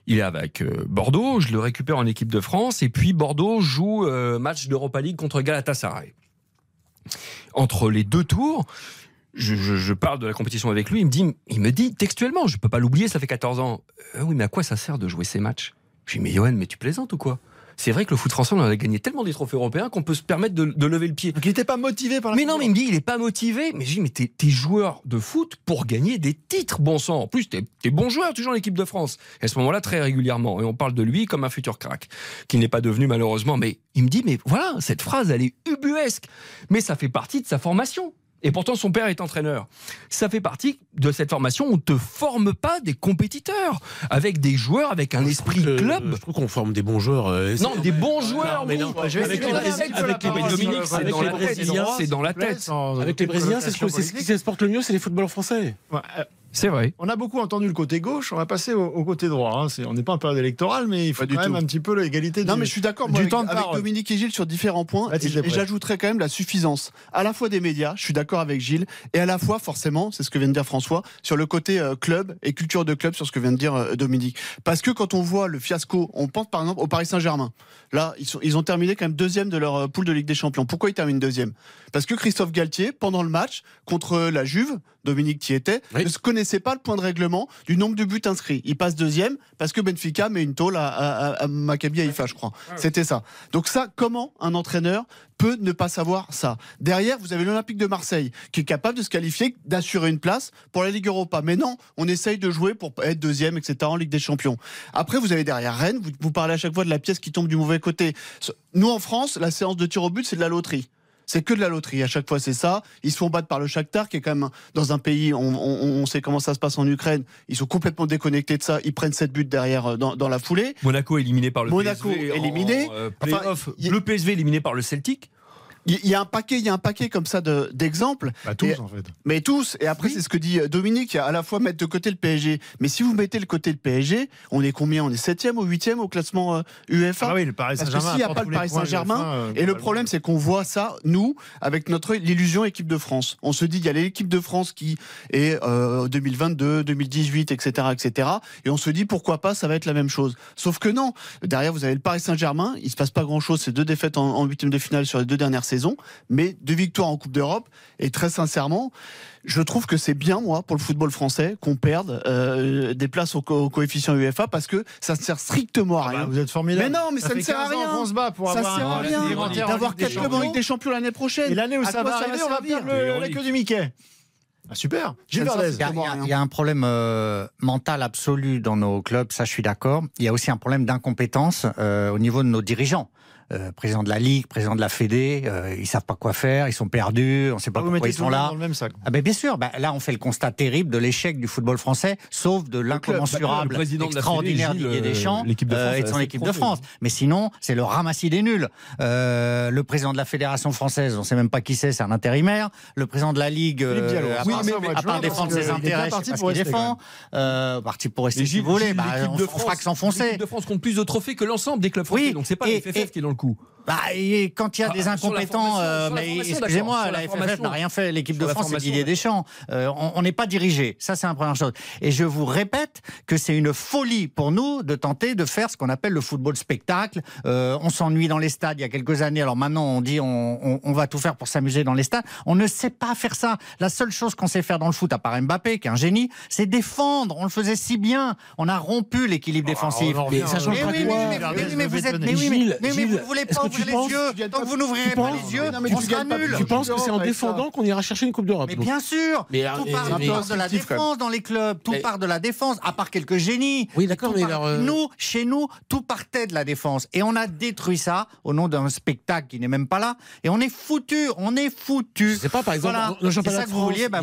Il est avec euh, Bordeaux, je le récupère en équipe de France et puis Bordeaux joue euh, match d'Europa League contre Galatasaray. Entre les deux tours, je, je- je parle de la compétition avec lui, il me dit, il me dit textuellement, je peux pas l'oublier, ça fait 14 ans. Euh, oui, mais à quoi ça sert de jouer ces matchs? Je lui dis, mais Johan, mais tu plaisantes ou quoi? C'est vrai que le foot français, on a gagné tellement des trophées européens qu'on peut se permettre de, de lever le pied. Donc il n'était pas motivé par la Mais non, mais il me dit, il est pas motivé. Mais je dis, mais t'es, t'es joueur de foot pour gagner des titres, bon sang. En plus, t'es, t'es bon joueur, toujours en équipe de France. Et à ce moment-là, très régulièrement. Et on parle de lui comme un futur crack, qui n'est pas devenu malheureusement. Mais il me dit, mais voilà, cette phrase, elle est ubuesque. Mais ça fait partie de sa formation. Et pourtant, son père est entraîneur. Ça fait partie de cette formation. On ne te forme pas des compétiteurs avec des joueurs avec un esprit Euh, club. Je trouve qu'on forme des bons joueurs. euh, Non, des bons joueurs, mais oui. non, vais avec les Brésiliens- c'est dans la tête, Avec les Brésiliens, c'est ce qui s'exporte le mieux, c'est les footballeurs français. C'est vrai. On a beaucoup entendu le côté gauche, on va passer au, au côté droit. hein. On n'est pas en période électorale, mais il faut Pas quand même tout. un petit peu l'égalité Non, du, mais je suis d'accord avec, temps de avec. Dominique et Gilles sur différents points. Et, j'ajouterais quand même la suffisance à la fois des médias, je suis d'accord avec Gilles, et à la fois, forcément, c'est ce que vient de dire François, sur le côté euh, club et culture de club, sur ce que vient de dire euh, Dominique. Parce que quand on voit le fiasco, on pense par exemple au Paris Saint-Germain. Là, ils, sont, ils ont terminé quand même deuxième de leur euh, poule de Ligue des Champions. Pourquoi ils terminent deuxième? Parce que Christophe Galtier, pendant le match contre la Juve, Dominique qui était, Oui. ne se connaissait pas le point de règlement du nombre de buts inscrits. Il passe deuxième parce que Benfica met une tôle à, à, à Maccabi Haïfa, je crois. C'était ça. Donc ça, comment un entraîneur peut ne pas savoir ça? Derrière, vous avez l'Olympique de Marseille qui est capable de se qualifier, d'assurer une place pour la Ligue Europa. Mais non, on essaye de jouer pour être deuxième, etc. en Ligue des Champions. Après, vous avez derrière Rennes, vous, vous parlez à chaque fois de la pièce qui tombe du mauvais côté. Nous, en France, la séance de tir au but, c'est de la loterie. C'est que de la loterie. À chaque fois, c'est ça. Ils se font battre par le Shakhtar, qui est quand même dans un pays, on, on- on sait comment ça se passe en Ukraine. Ils sont complètement déconnectés de ça. Ils prennent 7 buts derrière euh, dans, dans la foulée. Monaco éliminé par le Monaco PSV. éliminé. euh, Enfin, le PSV éliminé par le Celtic. Il y a un paquet, il y a un paquet comme ça de- d'exemples. Bah, tous, Et- en fait. Mais tous. Et après, c'est ce que dit euh, Dominique. À la fois mettre de côté le PSG. Mais si vous mettez le côté le PSG, on est combien? On est septième ou huitième au classement euh, UEFA Ah oui, le Paris Parce que Saint-Germain s'il n'y a pas le Paris Saint-Germain, euh, et le problème, c'est qu'on voit ça, nous, avec notre l'illusion équipe de France. On se dit, il y a l'équipe de France qui est euh, 2022, 2018, etc., etc. Et on se dit, pourquoi pas, ça va être la même chose. Sauf que non. Derrière, vous avez le Paris Saint-Germain. Il se passe pas grand-chose. C'est deux défaites en, en huitième de finale sur les deux dernières saisons, mais deux victoires en Coupe d'Europe. Et très sincèrement, je trouve que c'est bien, moi, pour le football français, qu'on perde euh, des places au, co- au coefficient UEFA parce que ça ne sert strictement à Ah bah, rien. vous êtes formidable. Mais non, mais ça, ne sert à 15 ans rien. qu'on se bat pour ça avoir sert à rien d'avoir quatre clubs en Champions. Ligue des Champions l'année prochaine. Et l'année où À ça va arriver, on va perdre le- la queue du Mickey. Ah, super. Y, il y a un problème euh, mental absolu dans nos clubs, ça je suis d'accord. Il y a aussi un problème d'incompétence euh, au niveau de nos dirigeants. Euh, président de la Ligue, président de la Fédé, euh, ils savent pas quoi faire, ils sont perdus, on ne sait pas Vous pourquoi ils sont là. dans le même sac. Ah ben bien sûr, ben là on fait le constat terrible de l'échec du football français, sauf de le l'incommensurable, président de la extraordinaire Fédé, Didier euh, Deschamps l'équipe de France, euh, et de son équipe de France. Mais sinon, c'est le ramassis des nuls. Euh, le président de la Fédération française, on sait même pas qui c'est, c'est un intérimaire. Le président de la Ligue, euh, à Oui, part, mais- mais- à part défendre ses intérêts, parti pour rester, défend. Euh, parti pour rester si vous voulez, bah, l'équipe on, de on fera France- que s'enfoncer. L'équipe de France compte plus de trophées que l'ensemble des clubs français. Oui, donc c'est pas la FFF qui est dans le coup. Bah, et quand il y a Ah, des incompétents, euh, mais excusez-moi, la la FFF n'a rien fait. L'équipe de France, c'est Didier Deschamps. Euh, on n'est pas dirigé. Ça, c'est la première chose. Et je vous répète que c'est une folie pour nous de tenter de faire ce qu'on appelle le football spectacle. Euh, on s'ennuie dans les stades il y a quelques années. Alors maintenant, on dit on, on- on va tout faire pour s'amuser dans les stades. On ne sait pas faire ça. La seule chose qu'on sait faire dans le foot, à part Mbappé, qui est un génie, c'est défendre. On le faisait si bien. On a rompu l'équilibre défensif. on en Mais ça change Mais pas oui, quoi mais, mais- mais vous êtes, mais oui, mais, Voulez est-ce pas que ouvrir tu les penses- yeux. Tant que vous n'ouvrirez pas les yeux, on tu sera nul. Tu penses que c'est en défendant qu'on ira chercher une Coupe d'Europe Mais bien sûr, Mais, tout euh, part, mais- tout part de la défense dans les clubs, tout Mais- part de la défense, à part quelques génies. Oui, d'accord, mais euh, Nous, chez nous, tout partait de la défense. Et on a détruit ça au nom d'un spectacle qui n'est même pas là. Et on est foutu, on est foutu. Je sais pas, par exemple, dans le C'est championnat ça de que vous France, bah,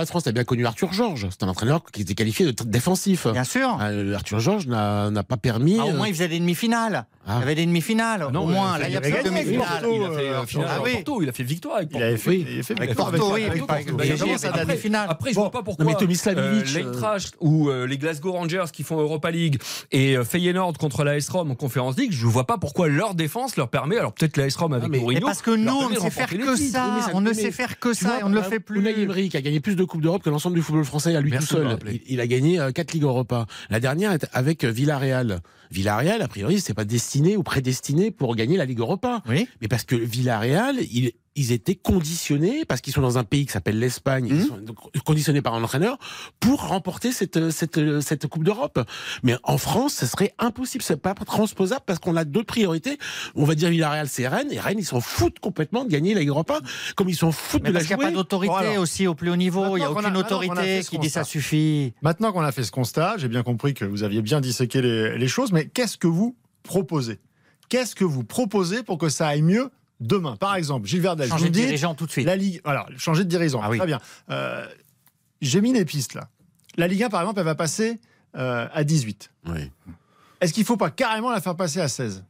a- France, bien connu Arthur Georges. C'est un entraîneur qui était qualifié de défensif. Bien sûr. Euh, Arthur Georges n'a pas permis. Ah, au moins, il faisait des demi-finales. Ah. Il y avait des demi-finales. Non, au moins, il là, il n'y a avait plus de gagné avec demi-finales. Porto, Il a fait euh, euh, finale ah oui. Porto, il a fait victoire avec Il Porto. avait fait, il avait fait Avec victoire Porto, oui, avec- Porto. y a demi-finale. Après, je Bon. vois pas pourquoi Tomislavovic, euh, l'Eintracht ou euh, les Glasgow Rangers qui font Europa League et euh, Feyenoord contre la S-Rom en Conférence League, je vois pas pourquoi leur défense leur permet, alors peut-être la S-Rom avec Mourinho, parce que nous, on ne sait faire que ça. On ne sait faire que ça et on ne le fait Unai plus. Emery, qui a gagné plus de Coupes d'Europe que l'ensemble du football français à lui tout seul. Il, a gagné 4 Ligues Europa. La dernière est avec euh, Villarreal. Villarreal, a priori, c'est pas destiné ou prédestiné pour gagner la Ligue Europa. Oui. Mais parce que Villarreal, il- ils étaient conditionnés, parce qu'ils sont dans un pays qui s'appelle l'Espagne, ils sont donc conditionnés par un entraîneur, pour remporter cette, cette, cette Coupe d'Europe. Mais en France, ce serait impossible, c'est pas transposable parce qu'on a d'autres priorités. On va dire Villarreal, c'est Rennes, et Rennes, ils s'en foutent complètement de gagner la Ligue Europa, comme ils s'en foutent Mais de la parce qu'il n'y a pas d'autorité Bon, alors, aussi au plus haut niveau. Il n'y a aucune a- autorité qui dit ça constat. suffit. Maintenant qu'on a fait ce constat, j'ai bien compris que vous aviez bien disséqué les, les choses, mais qu'est-ce que vous proposez? Qu'est-ce que vous proposez pour que ça aille mieux demain Par exemple, Gilles Verdel, Changer vous de dites, dirigeant tout de suite. la Ligue, alors changer de dirigeant, Ah oui. très bien. Euh, j'ai mis les pistes là. La Ligue 1, par exemple, elle va passer euh, à 18. Oui. Est-ce qu'il ne faut pas carrément la faire passer à 16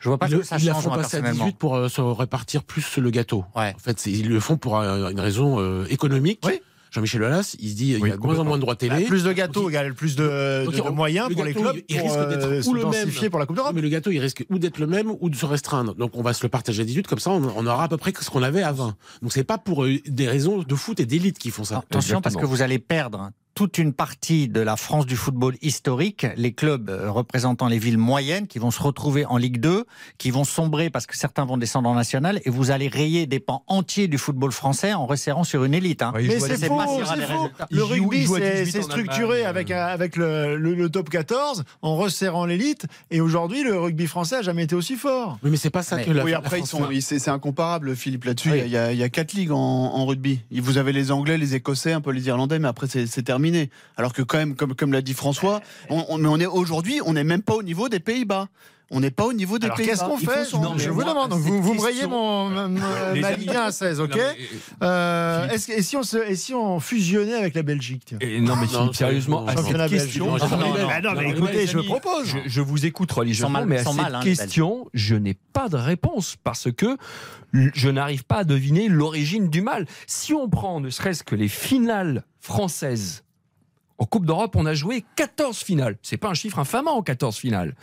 Je vois pas Ils, que ça ils la change, font moi, passer à personnellement. 18 pour euh, se répartir plus le gâteau. Ouais. En fait, ils le font pour euh, une raison euh, économique. Oui. Jean-Michel Aulas, il se dit il y a de moins en moins de droits télé. Bah, Plus de gâteaux Donc, égale plus de, donc, de- de il- moyens le pour les clubs il pour risque d'être euh, ou le même. pour la Coupe d'Europe. Mais le gâteau, il risque ou d'être le même ou de se restreindre. Donc on va se le partager à 18, comme ça on, on aura à peu près ce qu'on avait à 20. Donc c'est pas pour euh, des raisons de foot et d'élite qui font ça. Attention parce que vous allez perdre toute une partie de la France du football historique, les clubs euh, représentant les villes moyennes qui vont se retrouver en Ligue 2, qui vont sombrer parce que certains vont descendre en national, et vous allez rayer des pans entiers du football français en resserrant sur une élite. hein. Ouais, Mais c'est faux, c'est faux. Le rugby, c'est 18 c'est en structuré avec, avec le, le- le top 14 en resserrant l'élite. Et aujourd'hui, le rugby français a jamais été aussi fort. Oui, mais c'est pas ça Mais- que la Oui, après, c'est incomparable, Philippe, là-dessus. Oui. Il, y a, il y a quatre ligues en, en rugby. Vous avez les Anglais, les Écossais, un peu les Irlandais, mais après, c'est c'est terminé. Alors que, quand même, comme, comme l'a dit François, on, on- mais on est aujourd'hui, on n'est même pas au niveau des Pays-Bas. On n'est pas au niveau des Alors Pays-Bas. qu'est-ce qu'on fait Non, Je vous moi, demande. Vous, vous me rayez question- mon, ma, Ligue 1 à 16, ok Non, mais- Euh, que- et, si on se, et si on fusionnait avec la Belgique tiens Et non, mais Non, Philippe, sérieusement, à cette question, Non, je- non, non, Ah non, mais non, écoutez, je propose. Je, je vous écoute religieusement, mal- mais à cette mal, hein, question, je n'ai pas de réponse parce que je n'arrive pas à deviner l'origine du mal. Si on prend ne serait-ce que les finales françaises en Coupe d'Europe, on a joué 14 finales. C'est pas un chiffre infamant en 14 finales.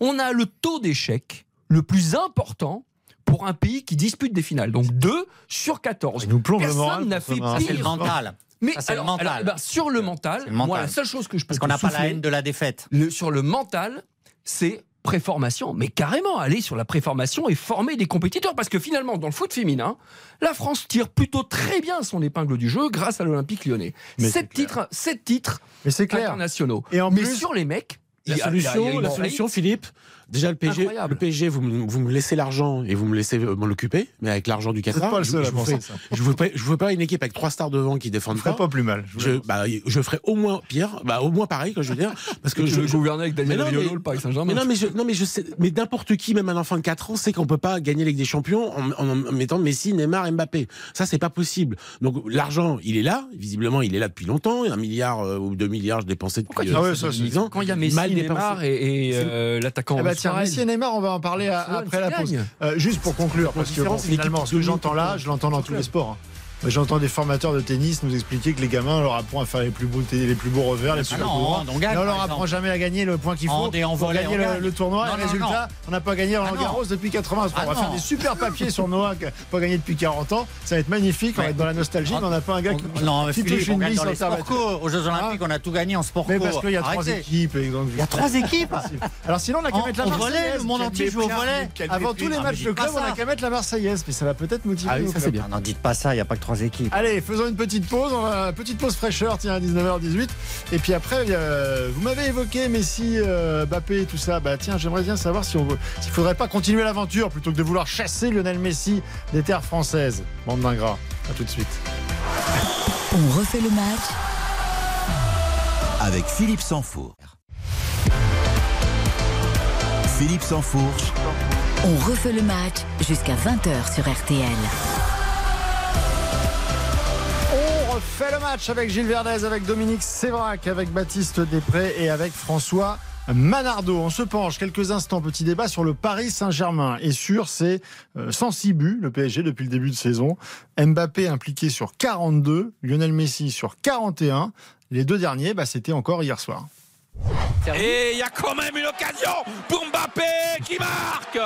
On a le taux d'échec le plus important pour un pays qui dispute des finales. Donc 2 sur 14. Il nous. Personne n'a fait c'est le pire. mental. Mais c'est le alors, mental. alors, eh ben, sur le mental, C'est le mental. moi, la seule chose que je peux Parce qu'on n'a pas la haine de la défaite. le- sur le mental, c'est préformation. Mais carrément, aller sur la préformation et former des compétiteurs. Parce que finalement, dans le foot féminin, la France tire plutôt très bien son épingle du jeu grâce à l'Olympique lyonnais. Mais Sept titres, sept titres Mais clair. internationaux. Et en Mais plus- sur les mecs, La il y a- solution, a la solution, Philippe. Déjà le PSG, Incroyable. le PSG, vous, me- vous me laissez l'argent et vous me laissez euh, m'en occuper, mais avec l'argent du Qatar, pas le je, seul je à vous penser fais, je veux pas, je veux pas une équipe avec trois stars devant qui défendent ne pas. pas plus mal. je Je, bah, je ferai au moins pire, bah, au moins pareil, que je veux dire, parce que Tu je, veux je- gouverner avec Daniel Riolo, mais- le Paris Saint-Germain. non, mais je, non, mais je sais, mais n'importe qui, même un enfant de 4 ans, sait qu'on peut pas gagner avec des champions en, en- en mettant Messi, Neymar, Mbappé. Ça, c'est pas possible. Donc, l'argent, il est là. Visiblement, il est là depuis longtemps. Un milliard euh, ou deux milliards dépensés depuis Pourquoi Ah euh, ouais, ça, Dominique Quand il y a Messi, mal Neymar et, et, euh, l'attaquant Eh ben, tiens. Messi et Neymar, on va en parler Barcelone, après la pause. Euh, juste pour conclure, parce que finalement, ce que j'entends là, je l'entends dans tous le les sports. Hein. J'entends des formateurs de tennis nous expliquer que les gamins, on leur apprend à faire les plus beaux, les plus beaux revers, les plus Ah beaux non, droits. on gagne, on leur apprend jamais à gagner le point qu'il faut dé- en pour volley, gagner on le, gagne. le tournoi. Non, et non, résultat, on n'a pas gagné Ah Roland non. Garros depuis 83. Ah on va faire non. des super papiers sur Noah qui n'a pas gagné depuis 40 ans. Ça va être magnifique. On va Ouais. être dans la nostalgie, mais on n'a pas un gars qui, Non, qui touche on une mise. Aux Jeux Olympiques, on a tout gagné en sport Mais parce qu'il y a trois équipes. et Il y a trois équipes. Alors sinon, on a qu'à mettre la Marseillaise. le monde entier joue au. Quel Avant tous les Ah, matchs de club, on a qu'à mettre la Marseillaise. Mais ça va peut-être motiver Ah oui, ça, c'est bien. Non, dites pas ça, il n'y a pas que trois équipes. Allez, faisons une petite pause, on va- petite pause fraîcheur, tiens, à 19h18. Et puis après, euh, vous m'avez évoqué Messi, euh, Mbappé et tout ça. Bah tiens, j'aimerais bien savoir si on veut, s'il faudrait pas continuer l'aventure plutôt que de vouloir chasser Lionel Messi des terres françaises. Bande d'ingrats. À tout de suite. On refait le match avec Philippe Sansfourche. Philippe Sansfourche, On refait le match jusqu'à 20h sur RTL. Refait le match avec Gilles Verdez, avec Dominique Sévrac, avec Baptiste Després et avec François Manardo. On se penche quelques instants, petit débat sur le Paris Saint-Germain et sur ses euh, 106 buts, le PSG depuis le début de saison. Mbappé impliqué sur 42, Lionel Messi sur 41. Les deux derniers, bah, c'était encore hier soir. Et il y a quand même une occasion pour Mbappé qui marque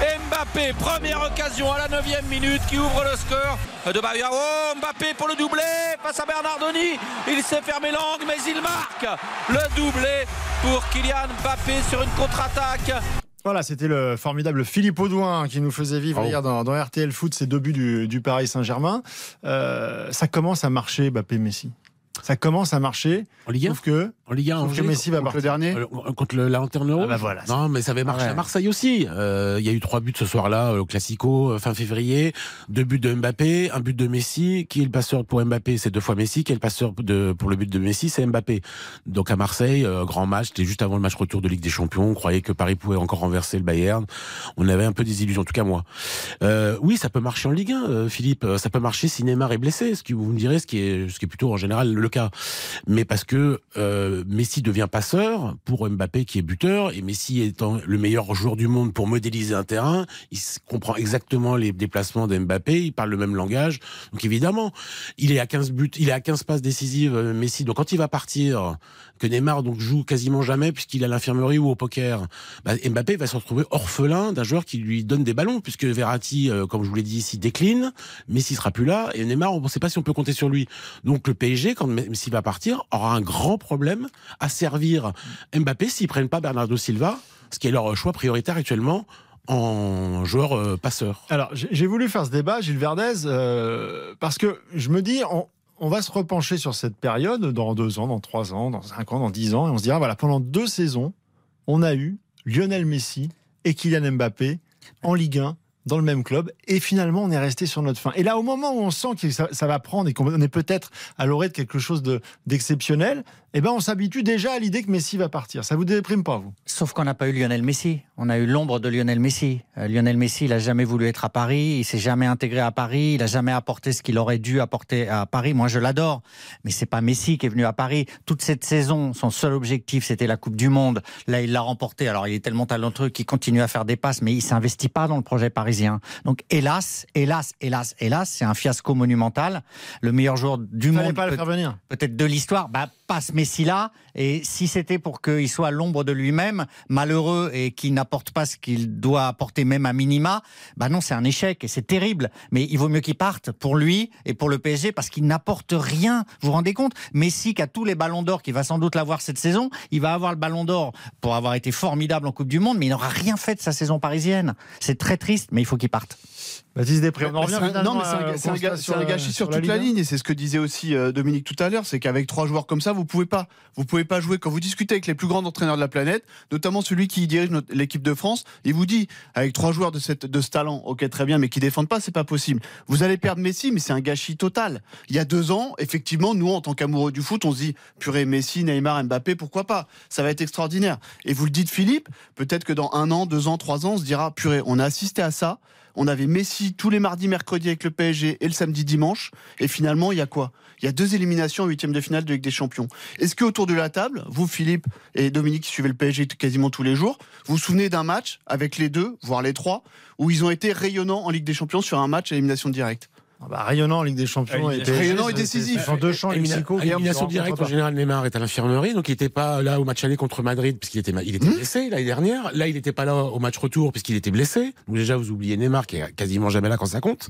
Mbappé, première occasion à la 9 minute qui ouvre le score de Bayao. Mbappé pour le doublé face à Bernardoni. Il s'est fermé l'angle mais il marque le doublé pour Kylian Mbappé sur une contre-attaque. Voilà, c'était le formidable Philippe Audouin qui nous faisait vivre Bravo. hier dans, dans RTL Foot ces deux buts du, du Paris Saint-Germain. Euh, ça commence à marcher, Mbappé-Messi. Ça commence à marcher. En Ligue 1 Sauf que, En Ligue 1, sauf que Messi va Contre le dernier Euh, Contre le, la Lanterne Rouge Ah bah voilà. Non, mais ça avait marché Ouais. à Marseille aussi. Euh, Il y a eu trois buts ce soir-là euh, au Classico, fin février. Deux buts de Mbappé, un but de Messi. Qui est le passeur pour Mbappé? C'est deux fois Messi. Qui est le passeur de, pour le but de Messi? C'est Mbappé. Donc à Marseille, euh, grand match. C'était juste avant le match retour de Ligue des Champions. On croyait que Paris pouvait encore renverser le Bayern. On avait un peu des illusions, en tout cas moi. Euh, oui, ça peut marcher en Ligue 1, euh, Philippe. Ça peut marcher si Neymar est blessé, ce qui vous me direz, ce qui est, ce qui est plutôt en général le cas. Mais parce que euh, Messi devient passeur pour Mbappé qui est buteur et Messi étant le meilleur joueur du monde pour modéliser un terrain, il comprend exactement les déplacements de Mbappé, il parle le même langage. Donc évidemment, il est à 15 buts, il est à 15 passes décisives euh, Messi. Donc quand il va partir que Neymar donc joue quasiment jamais puisqu'il est à l'infirmerie ou au poker, bah, Mbappé va se retrouver orphelin d'un joueur qui lui donne des ballons puisque Verratti, euh, comme je vous l'ai dit ici, décline, Messi sera plus là et Neymar, on ne sait pas si on peut compter sur lui. Donc le PSG, quand Messi va partir, aura un grand problème à servir Mbappé s'ils prennent pas Bernardo Silva, ce qui est leur choix prioritaire actuellement en joueur euh, passeur. Alors, j'ai voulu faire ce débat, Gilles Verdez, euh, parce que je me dis, on va se repencher sur cette période dans deux ans, dans trois ans, dans cinq ans, dans dix ans, et on se dira, voilà, pendant deux saisons, on a eu Lionel Messi et Kylian Mbappé en Ligue 1 dans le même club et finalement on est resté sur notre fin. Et là au moment où on sent que ça, va prendre et qu'on est peut-être à l'orée de quelque chose de- d'exceptionnel, eh ben on s'habitue déjà à l'idée que Messi va partir. Ça vous déprime pas vous? Sauf qu'on n'a pas eu Lionel Messi. On a eu l'ombre de Lionel Messi. Euh, Lionel Messi, il a jamais voulu être à Paris. Il s'est jamais intégré à Paris. Il a jamais apporté ce qu'il aurait dû apporter à Paris. Moi, je l'adore. Mais c'est pas Messi qui est venu à Paris. Toute cette saison, son seul objectif, c'était la Coupe du Monde. Là, il l'a remporté. Alors, il est tellement talentueux qu'il continue à faire des passes, mais il s'investit pas dans le projet parisien. Donc, hélas, hélas, hélas, hélas, c'est un fiasco monumental. Le meilleur joueur du Fallait monde. pas le peut- faire venir. peut-être de l'histoire, bah, pas ce Messi-là. Et si c'était pour qu'il soit à l'ombre de lui-même, malheureux et qu'il n'apporte pas ce qu'il doit apporter même à minima, bah non, c'est un échec et c'est terrible. Mais il vaut mieux qu'il parte pour lui et pour le PSG parce qu'il n'apporte rien. Vous vous rendez compte? Messi qui a tous les ballons d'or, qui va sans doute l'avoir cette saison, il va avoir le ballon d'or pour avoir été formidable en Coupe du Monde, mais il n'aura rien fait de sa saison parisienne. C'est très triste, mais il faut qu'il parte. Baptiste Després, on en revient c'est un- finalement non, mais c'est un, gâchis sur, toute la ligne et c'est ce que disait aussi euh, Dominique tout à l'heure, c'est qu'avec trois joueurs comme ça, vous pouvez pas, vous pouvez pas jouer. Quand vous discutez avec les plus grands entraîneurs de la planète, notamment celui qui dirige l'équipe de France, il vous dit avec trois joueurs de cette de ce talent, ok très bien, mais qui défendent pas, c'est pas possible. Vous allez perdre Messi, mais c'est un gâchis total. Il y a deux ans, effectivement, nous en tant qu'amoureux du foot, on se dit purée Messi, Neymar, Mbappé, pourquoi pas? Ça va être extraordinaire. Et vous le dites Philippe, peut-être que dans un an, deux ans, trois ans, on se dira purée, on a assisté à ça. On avait Messi tous les mardis, mercredis avec le PSG et le samedi, dimanche. Et finalement, il y a quoi? Il y a deux éliminations en huitième de finale de Ligue des Champions. Est-ce que autour de la table, vous, Philippe et Dominique, qui suivez le PSG quasiment tous les jours, vous vous souvenez d'un match avec les deux, voire les trois, où ils ont été rayonnants en Ligue des Champions sur un match à élimination directe? Ah bah, rayonnant en Ligue des Champions Ah, et il- PSG, rayonnant et décisif. Sont deux champs élimination ne se directe, en général, Neymar est à l'infirmerie, donc il n'était pas là au match aller contre Madrid puisqu'il était, il était Hmm blessé l'année dernière. Là, il n'était pas là au match retour puisqu'il était blessé. Donc déjà, vous oubliez Neymar qui est quasiment jamais là quand ça compte.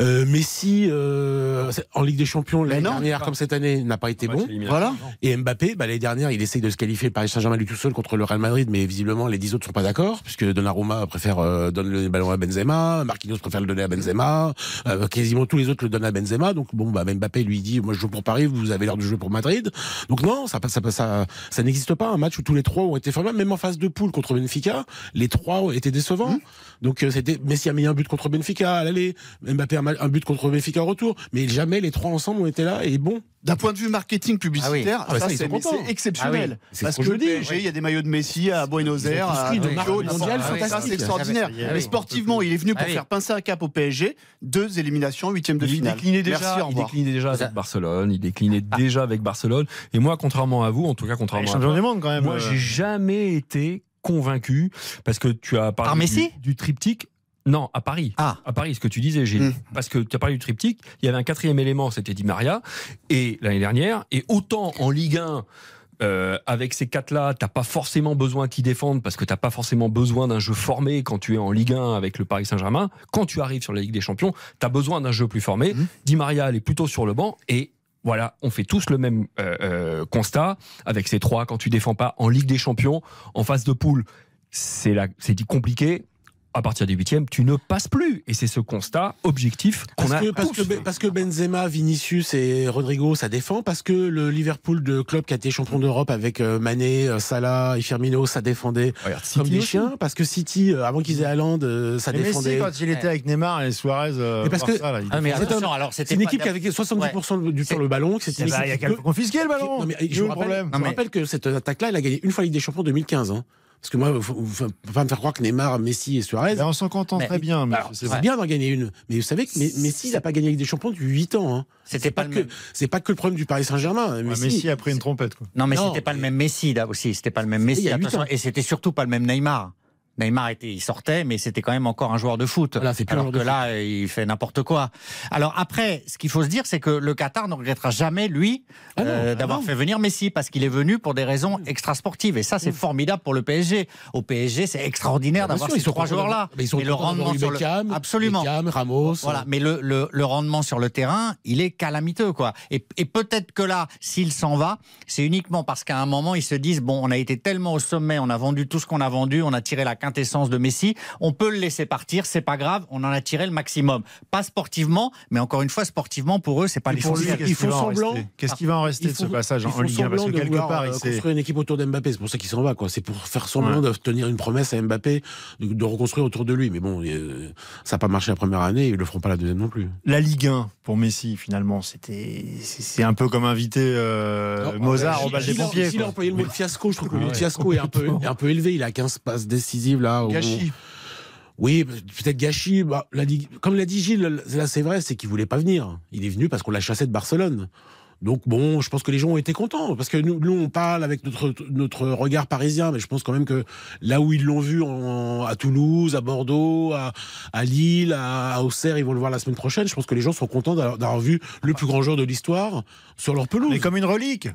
Euh, Messi, euh, en Ligue des Champions l'année non, dernière, comme cette année, n'a pas été bon. Voilà. Et Mbappé, bah, l'année dernière, il essaye de se qualifier le Paris Saint-Germain lui tout seul contre le Real Madrid, mais visiblement les dix autres sont pas d'accord, puisque Donnarumma préfère euh, donner le ballon à Benzema, Marquinhos préfère le donner à Benzema, euh, quasiment tous les autres le donnent à Benzema. Donc bon, bah Mbappé lui dit, moi je joue pour Paris, vous avez l'air de jouer pour Madrid. Donc non, ça ça ça, ça n'existe pas un match où tous les trois ont été formidables, même en phase de poule contre Benfica, les trois étaient décevants. Donc euh, c'était Messi a mis un but contre Benfica à l'aller, Mbappé un but contre Benfica au retour, mais jamais les trois ensemble ont été là et bon. D'un point de vue marketing publicitaire, Ah oui. Ah, ça, ça, c'est exceptionnel. Ah oui. Parce ce que que je le dis. PSG, il y a des maillots de Messi à Buenos Aires, à Tokyo. Ça, c'est extraordinaire. Ah oui. Mais sportivement, il est venu pour Ah oui. faire pincer un cap au PSG. Deux éliminations, huitième de il finale. déclinait déjà, Merci, il déclinait déjà avec Barcelone, il déclinait déjà avec Barcelone. Et moi, contrairement à vous, en tout cas contrairement à champions toi, du monde quand même. moi, euh, j'ai jamais été convaincu parce que tu as parlé du, du triptyque. Non, à Paris. Ah. À Paris, ce que tu disais, Gilles. Mm. Parce que tu as parlé du triptyque, il y avait un quatrième élément, c'était Di Maria, et l'année dernière, et autant en Ligue 1, euh, avec ces quatre-là, t'as pas forcément besoin qu'ils défendent parce que t'as pas forcément besoin d'un jeu formé quand tu es en Ligue 1 avec le Paris Saint-Germain. Quand tu arrives sur la Ligue des Champions, t'as besoin d'un jeu plus formé. Mhm. Di Maria, elle est plutôt sur le banc et voilà, on fait tous le même euh, euh, constat avec ces trois. Quand tu défends pas en Ligue des Champions, en phase de poule, c'est dit compliqué. À partir des huitièmes, tu ne passes plus. Et c'est ce constat objectif qu'on Parce a que, parce, tous. que, parce que Benzema, Vinicius et Rodrigo, ça défend. Parce que le Liverpool de club qui a été champion d'Europe avec euh, Mané, euh, Salah et Firmino, ça défendait Regarde, comme City des aussi. chiens. Parce que City, euh, avant qu'ils aient Haaland, euh, ça mais Messi, défendait. quand il était avec Neymar et Suarez, euh, Mais parce que- Barça, là, il Ah, mais alors C'est c'était une équipe qui avait 70% du temps le ballon. que C'était Eh ben, Il y a qu'à le confisquer le ballon. Non, mais je vous le rappelle, je vous que cette attaque-là, elle a gagné une fois la Ligue des Champions en 2015. Hein. Parce que moi, faut, faut pas me faire croire que Neymar, Messi et Suarez. Ben, on s'en contente Mais- très bien. mais c'est- bien d'en gagner une. Mais vous savez que Me- Messi, il n'a pas gagné avec des champions depuis 8 ans. Hein. C'était C'est pas pas, le que, c'est pas que le problème du Paris Saint-Germain. Ouais, Messi, a pris une trompette. Quoi. Non, mais c'était pas le mais- même Messi là aussi. C'était pas le même il Messi. y a huit attention. ans. Et c'était surtout pas le même Neymar. Neymar était, il sortait, mais c'était quand même encore un joueur de foot. Là, plus Alors que là, il fait n'importe quoi. Alors après, ce qu'il faut se dire, c'est que le Qatar ne regrettera jamais lui Ah euh, ah d'avoir fait venir Messi parce qu'il est venu pour des raisons extrasportives. Et ça, c'est formidable pour le PSG. Au PSG, c'est extraordinaire d'avoir ces trois joueurs-là. d'avoir- mais ils sont Et le rendement sur le Beckham, absolument. Beckham, Ramos. Voilà, mais le, le, le rendement sur le terrain, il est calamiteux, quoi. Et, et peut-être que là, s'il s'en va, c'est uniquement parce qu'à un moment, ils se disent bon, on a été tellement au sommet, on a vendu tout ce qu'on a vendu, on a tiré la quintessence de Messi, on peut le laisser partir, c'est pas grave, on en a tiré le maximum. Pas sportivement, mais encore une fois, sportivement pour eux, c'est pas l'essentiel. qu'est-ce Ils font semblant. Qu'est-ce qui va en rester de ce passage en Ligue 1 Parce que quelque part, il euh, construire une équipe autour d'Mbappé. C'est pour ça qu'il s'en va. quoi. C'est pour faire semblant de tenir une promesse à Mbappé, de, reconstruire autour de lui. Mais bon, euh, ça n'a pas marché la première année. Ils le feront pas la deuxième non plus. La Ligue 1 pour Messi, finalement, c'était c'est un peu comme inviter euh, Mozart au bal des pompiers. Gilles a employé le mot de fiasco. Je trouve que le Ah fiasco *laughs* est un peu élevé. Il a 15 passes décisives là. où- Gâchis. Oui, peut-être gâchis. Bah, la comme l'a dit Gilles, là c'est vrai, c'est qu'il voulait pas venir. Il est venu parce qu'on l'a chassé de Barcelone. Donc bon, je pense que les gens ont été contents parce que nous, nous on parle avec notre notre regard parisien, mais je pense quand même que là où ils l'ont vu en- à Toulouse, à Bordeaux, à, à Lille, à, à Auxerre, ils vont le voir la semaine prochaine. Je pense que les gens sont contents d'avoir d'avoir vu le plus grand joueur de l'histoire sur leur pelouse. Mais comme une relique.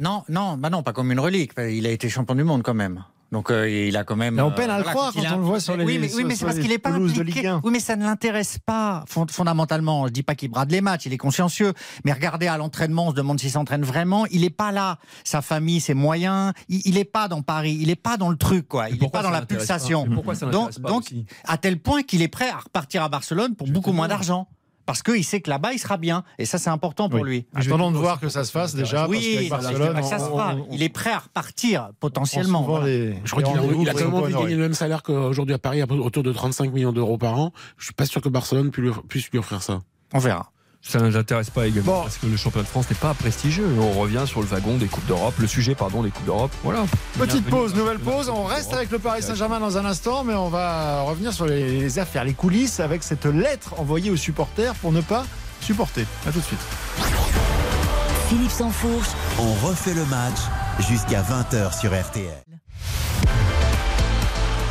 Non, non, bah non, pas comme une relique. Il a été champion du monde quand même. Donc euh, il a quand même. Mais on peine à le voilà, croire quand a- on le voit sur les- Oui, mais, oui, mais c'est parce qu'il n'est pas impliqué. Ligue 1. Oui, mais ça ne l'intéresse pas fond- fondamentalement. Je dis pas qu'il brade les matchs, il est consciencieux. Mais regardez à l'entraînement, on se demande s'il s'entraîne vraiment. Il n'est pas là. Sa famille, ses moyens. Il n'est pas dans Paris. Il n'est pas dans le truc, quoi. Il n'est pas dans la pulsation. pas pourquoi ça donc, l'intéresse pas donc aussi? à tel point qu'il est prêt à repartir à Barcelone pour beaucoup moins d'argent. Parce qu'il sait que là-bas, il sera bien. Et ça, c'est important pour lui. Attendons de voir que ça se fasse déjà. parce Oui, Barcelone, pas que ça se on- fera. on- Il est prêt à repartir potentiellement. souvent voilà. les- Je crois les qu'il a, il a tellement envie de gagner le même salaire qu'aujourd'hui à Paris, autour de 35 millions d'euros par an. Je suis pas sûr que Barcelone puisse lui, puisse lui offrir ça. On verra. Ça ne l'intéresse pas également Bon. parce que le championnat de France n'est pas prestigieux. On revient sur le wagon des Coupes d'Europe, le sujet, pardon, des Coupes d'Europe. Voilà. Petite Bienvenue. pause, nouvelle pause. On reste avec le Paris Saint-Germain dans un instant, mais on va revenir sur les, affaires, les coulisses avec cette lettre envoyée aux supporters pour ne pas supporter. À tout de suite. Philippe Sansfourche, On refait le match jusqu'à 20h sur RTL.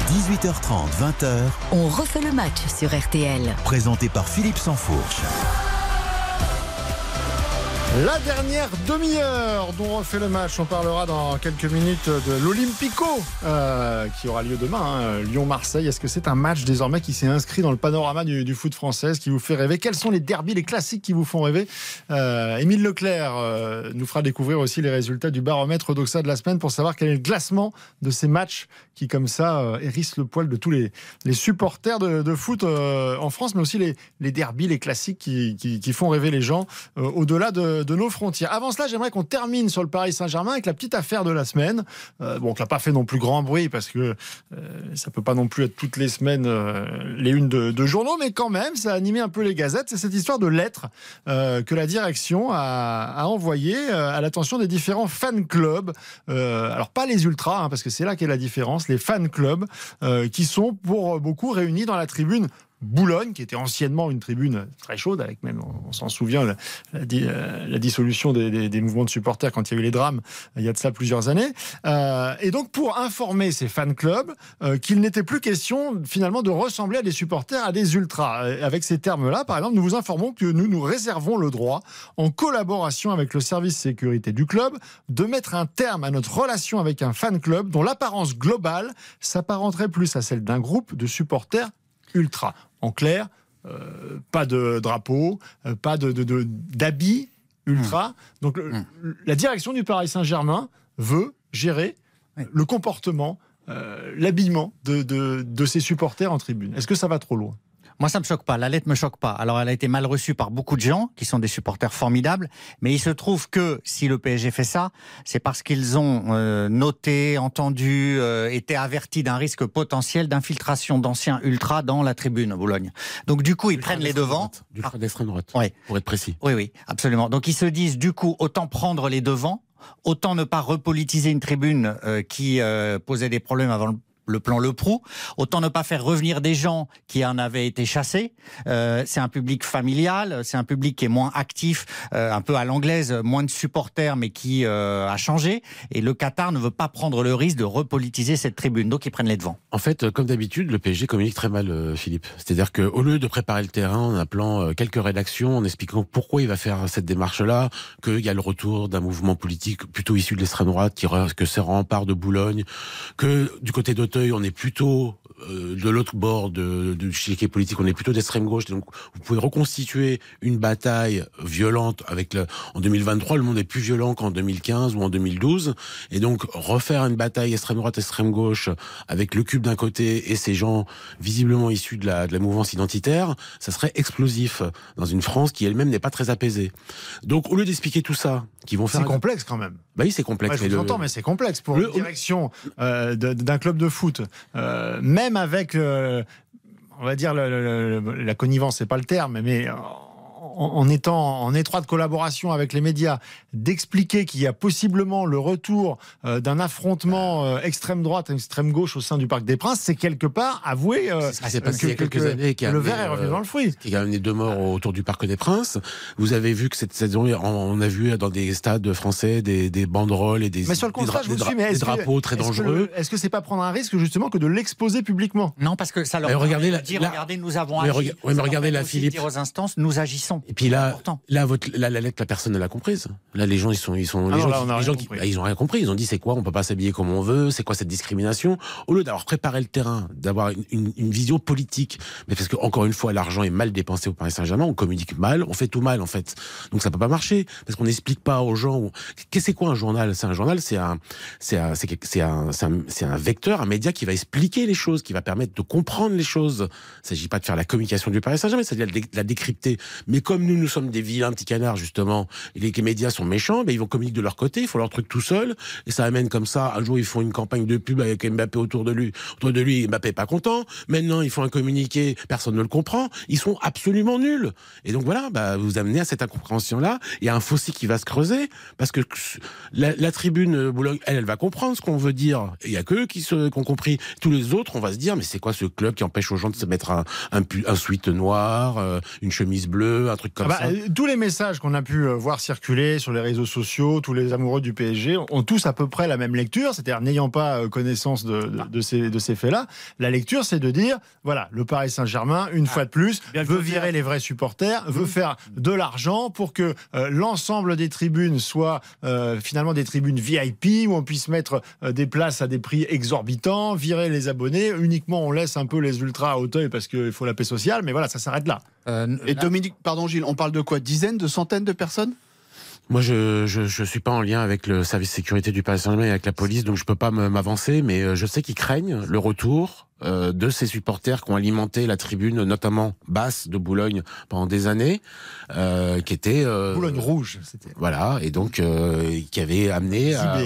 18h30, 20h, on refait le match sur RTL. présenté par Philippe Sansfourche. La dernière demi-heure dont on refait le match, on parlera dans quelques minutes de l'Olympico euh, qui aura lieu demain, hein, Lyon-Marseille. Est-ce que c'est un match désormais qui s'est inscrit dans le panorama du, foot français, qui vous fait rêver? Quels sont les derbys, les classiques qui vous font rêver? Euh, Émile Leclerc euh, nous fera découvrir aussi les résultats du baromètre d'Oxa de la semaine pour savoir quel est le classement de ces matchs qui, comme ça, hérissent le poil de tous les, supporters de, foot en France, mais aussi les, les derbys, les classiques qui, font rêver les gens au-delà de, de nos frontières. Avant cela, j'aimerais qu'on termine sur le Paris Saint-Germain avec la petite affaire de la semaine. Euh, bon, qui n'a pas fait non plus grand bruit parce que euh, ça peut pas non plus être toutes les semaines euh, les unes de, journaux, mais quand même, ça a animé un peu les gazettes. C'est cette histoire de lettres que la direction a, a envoyée euh, à l'attention des différents fan clubs. Alors pas les ultras, hein, parce que c'est là qu'est la différence. Les fan clubs qui sont pour beaucoup réunis dans la tribune Boulogne, qui était anciennement une tribune très chaude, avec même, on, s'en souvient, la, euh, dissolution des, mouvements de supporters quand il y a eu les drames, il y a de ça plusieurs années. Euh, et donc pour informer ces fan clubs euh, qu'il n'était plus question finalement de ressembler à des supporters, à des ultras. Euh, Avec ces termes-là, par exemple, nous vous informons que nous nous réservons le droit, en collaboration avec le service sécurité du club, de mettre un terme à notre relation avec un fan club dont l'apparence globale s'apparenterait plus à celle d'un groupe de supporters ultra. En clair, euh, pas de drapeau, euh, pas de, d'habits ultra. Donc le- la direction du Paris Saint-Germain veut gérer le comportement, euh, l'habillement de, de, de ses supporters en tribune. Est-ce que ça va trop loin? Moi, ça me choque pas. La lettre me choque pas. Alors, elle a été mal reçue par beaucoup de gens qui sont des supporters formidables. Mais il se trouve que si le PSG fait ça, c'est parce qu'ils ont euh, noté, entendu, euh, été avertis d'un risque potentiel d'infiltration d'anciens ultras dans la tribune à Boulogne. Donc, du coup, ils prennent les devants. Du d'extrême droite, Ouais. pour être précis. Oui, oui, absolument. Donc ils se disent du coup autant prendre les devants, autant ne pas repolitiser une tribune euh, qui euh, posait des problèmes avant le le plan Le Prou. Autant ne pas faire revenir des gens qui en avaient été chassés. Euh, c'est un public familial, c'est un public qui est moins actif, euh, un peu à l'anglaise, moins de supporters, mais qui euh, a changé. Et le Qatar ne veut pas prendre le risque de repolitiser cette tribune, donc ils prennent les devants. En fait, comme d'habitude, le PSG communique très mal, Philippe. C'est-à-dire qu'au lieu de préparer le terrain en appelant quelques rédactions, en expliquant pourquoi il va faire cette démarche-là, qu'il y a le retour d'un mouvement politique plutôt issu de l'extrême droite, que c'est rempart de Boulogne, que du côté on est plutôt euh, de l'autre bord de, de l'échiquier politique, on est plutôt d'extrême gauche. Donc, vous pouvez reconstituer une bataille violente avec le, en 2023, le monde est plus violent qu'en 2015 ou en 2012. Et donc, refaire une bataille extrême droite, extrême gauche avec le cube d'un côté et ces gens visiblement issus de la, de la mouvance identitaire, ça serait explosif dans une France qui elle-même n'est pas très apaisée. Donc, au lieu d'expliquer tout ça, qui vont faire C'est complexe quand même. bah oui, c'est complexe. Ouais, je mais le- mais c'est complexe pour le- une direction euh, d'un club de foot, euh, même avec, euh, on va dire, la connivence, c'est pas le terme, mais euh, en, en étant en étroite collaboration avec les médias, d'expliquer qu'il y a possiblement le retour euh, d'un affrontement euh, extrême droite et extrême gauche au sein du Parc des Princes, c'est quelque part avouer euh, C'est ce qui s'est que- passé il y a que- quelques que années. Qui a le verre est revenu euh, dans le fruit. Qui a amené deux morts autour du Parc des Princes. Vous avez vu que cette saison, on a vu dans des stades français des, des banderoles et des, Mais sur le des constat, dra- je vous des dra- suis, mais des est-ce que- drapeaux très dangereux. Est-ce que c'est pas prendre un risque justement que de l'exposer publiquement? Non, parce que ça leur Mais regardez de la- dire, la- regardez, nous avons Mais agi. rega- ouais, mais regardez la Philippe. aux instances, nous agissons. Et puis là, important. là, votre, là, la lettre, la personne ne l'a comprise. Là, les gens, ils sont, ils sont, Ah les non, gens, là, qui- on a les rien gens qui- compris. ah, ils ont rien compris. Ils ont dit, c'est quoi? On peut pas s'habiller comme on veut. C'est quoi cette discrimination? Au lieu d'avoir préparé le terrain, d'avoir une, une- une vision politique, mais parce que encore une fois, l'argent est mal dépensé au Paris Saint-Germain. On communique mal, on fait tout mal en fait. Donc ça peut pas marcher parce qu'on n'explique pas aux gens. où- Qu'est-ce que c'est quoi un journal? C'est un journal, c'est un, c'est un, c'est un, c'est un, c'est un vecteur, un média qui va expliquer les choses, qui va permettre de comprendre les choses. Il s'agit pas de faire la communication du Paris Saint-Germain, c'est de la, de la décrypter. Mais comme nous, nous sommes des vilains petits canards justement, et les médias sont méchants, ben ils vont communiquer de leur côté, ils font leur truc tout seul, et ça amène comme ça. Un jour, ils font une campagne de pub avec Mbappé autour de lui, autour de lui, Mbappé pas content. Maintenant, ils font un communiqué, personne ne le comprend. Ils sont absolument nuls. Et donc voilà, bah, vous amenez à cette incompréhension-là. Y a un fossé qui va se creuser parce que la, tribune euh, Boulogne, elle, elle va comprendre ce qu'on veut dire. Et Il y a que qui, qui ont compris. Tous les autres, on va se dire, mais c'est quoi ce club qui empêche aux gens de se mettre un, sweat noir, euh, une chemise bleue, un truc comme Ah bah, ça. euh, tous les messages qu'on a pu euh, voir circuler sur les réseaux sociaux, tous les amoureux du PSG ont tous à peu près la même lecture, c'est-à-dire n'ayant pas euh, connaissance de, de- de ces, de ces faits-là, la lecture c'est de dire, voilà, le Paris Saint-Germain, une fois de plus, veut virer les vrais supporters, veut faire de l'argent pour que euh, l'ensemble des tribunes soient euh, finalement des tribunes VIP, où on puisse mettre euh, des places à des prix exorbitants, virer les abonnés, uniquement on laisse un peu les ultras à Auteuil parce qu'il faut la paix sociale, mais voilà, ça s'arrête là. Euh, Et Dominique, pardon Gilles, on parle de quoi? Dizaines, de centaines de personnes? Moi, je, je je suis pas en lien avec le service de sécurité du Paris Saint-Germain et avec la police, donc je peux pas me- m'avancer, mais euh, je sais qu'ils craignent le retour euh, de ces supporters qui ont alimenté la tribune, notamment basse de Boulogne pendant des années, euh, qui était euh, Boulogne rouge, c'était. Voilà, et donc qui avait amené à,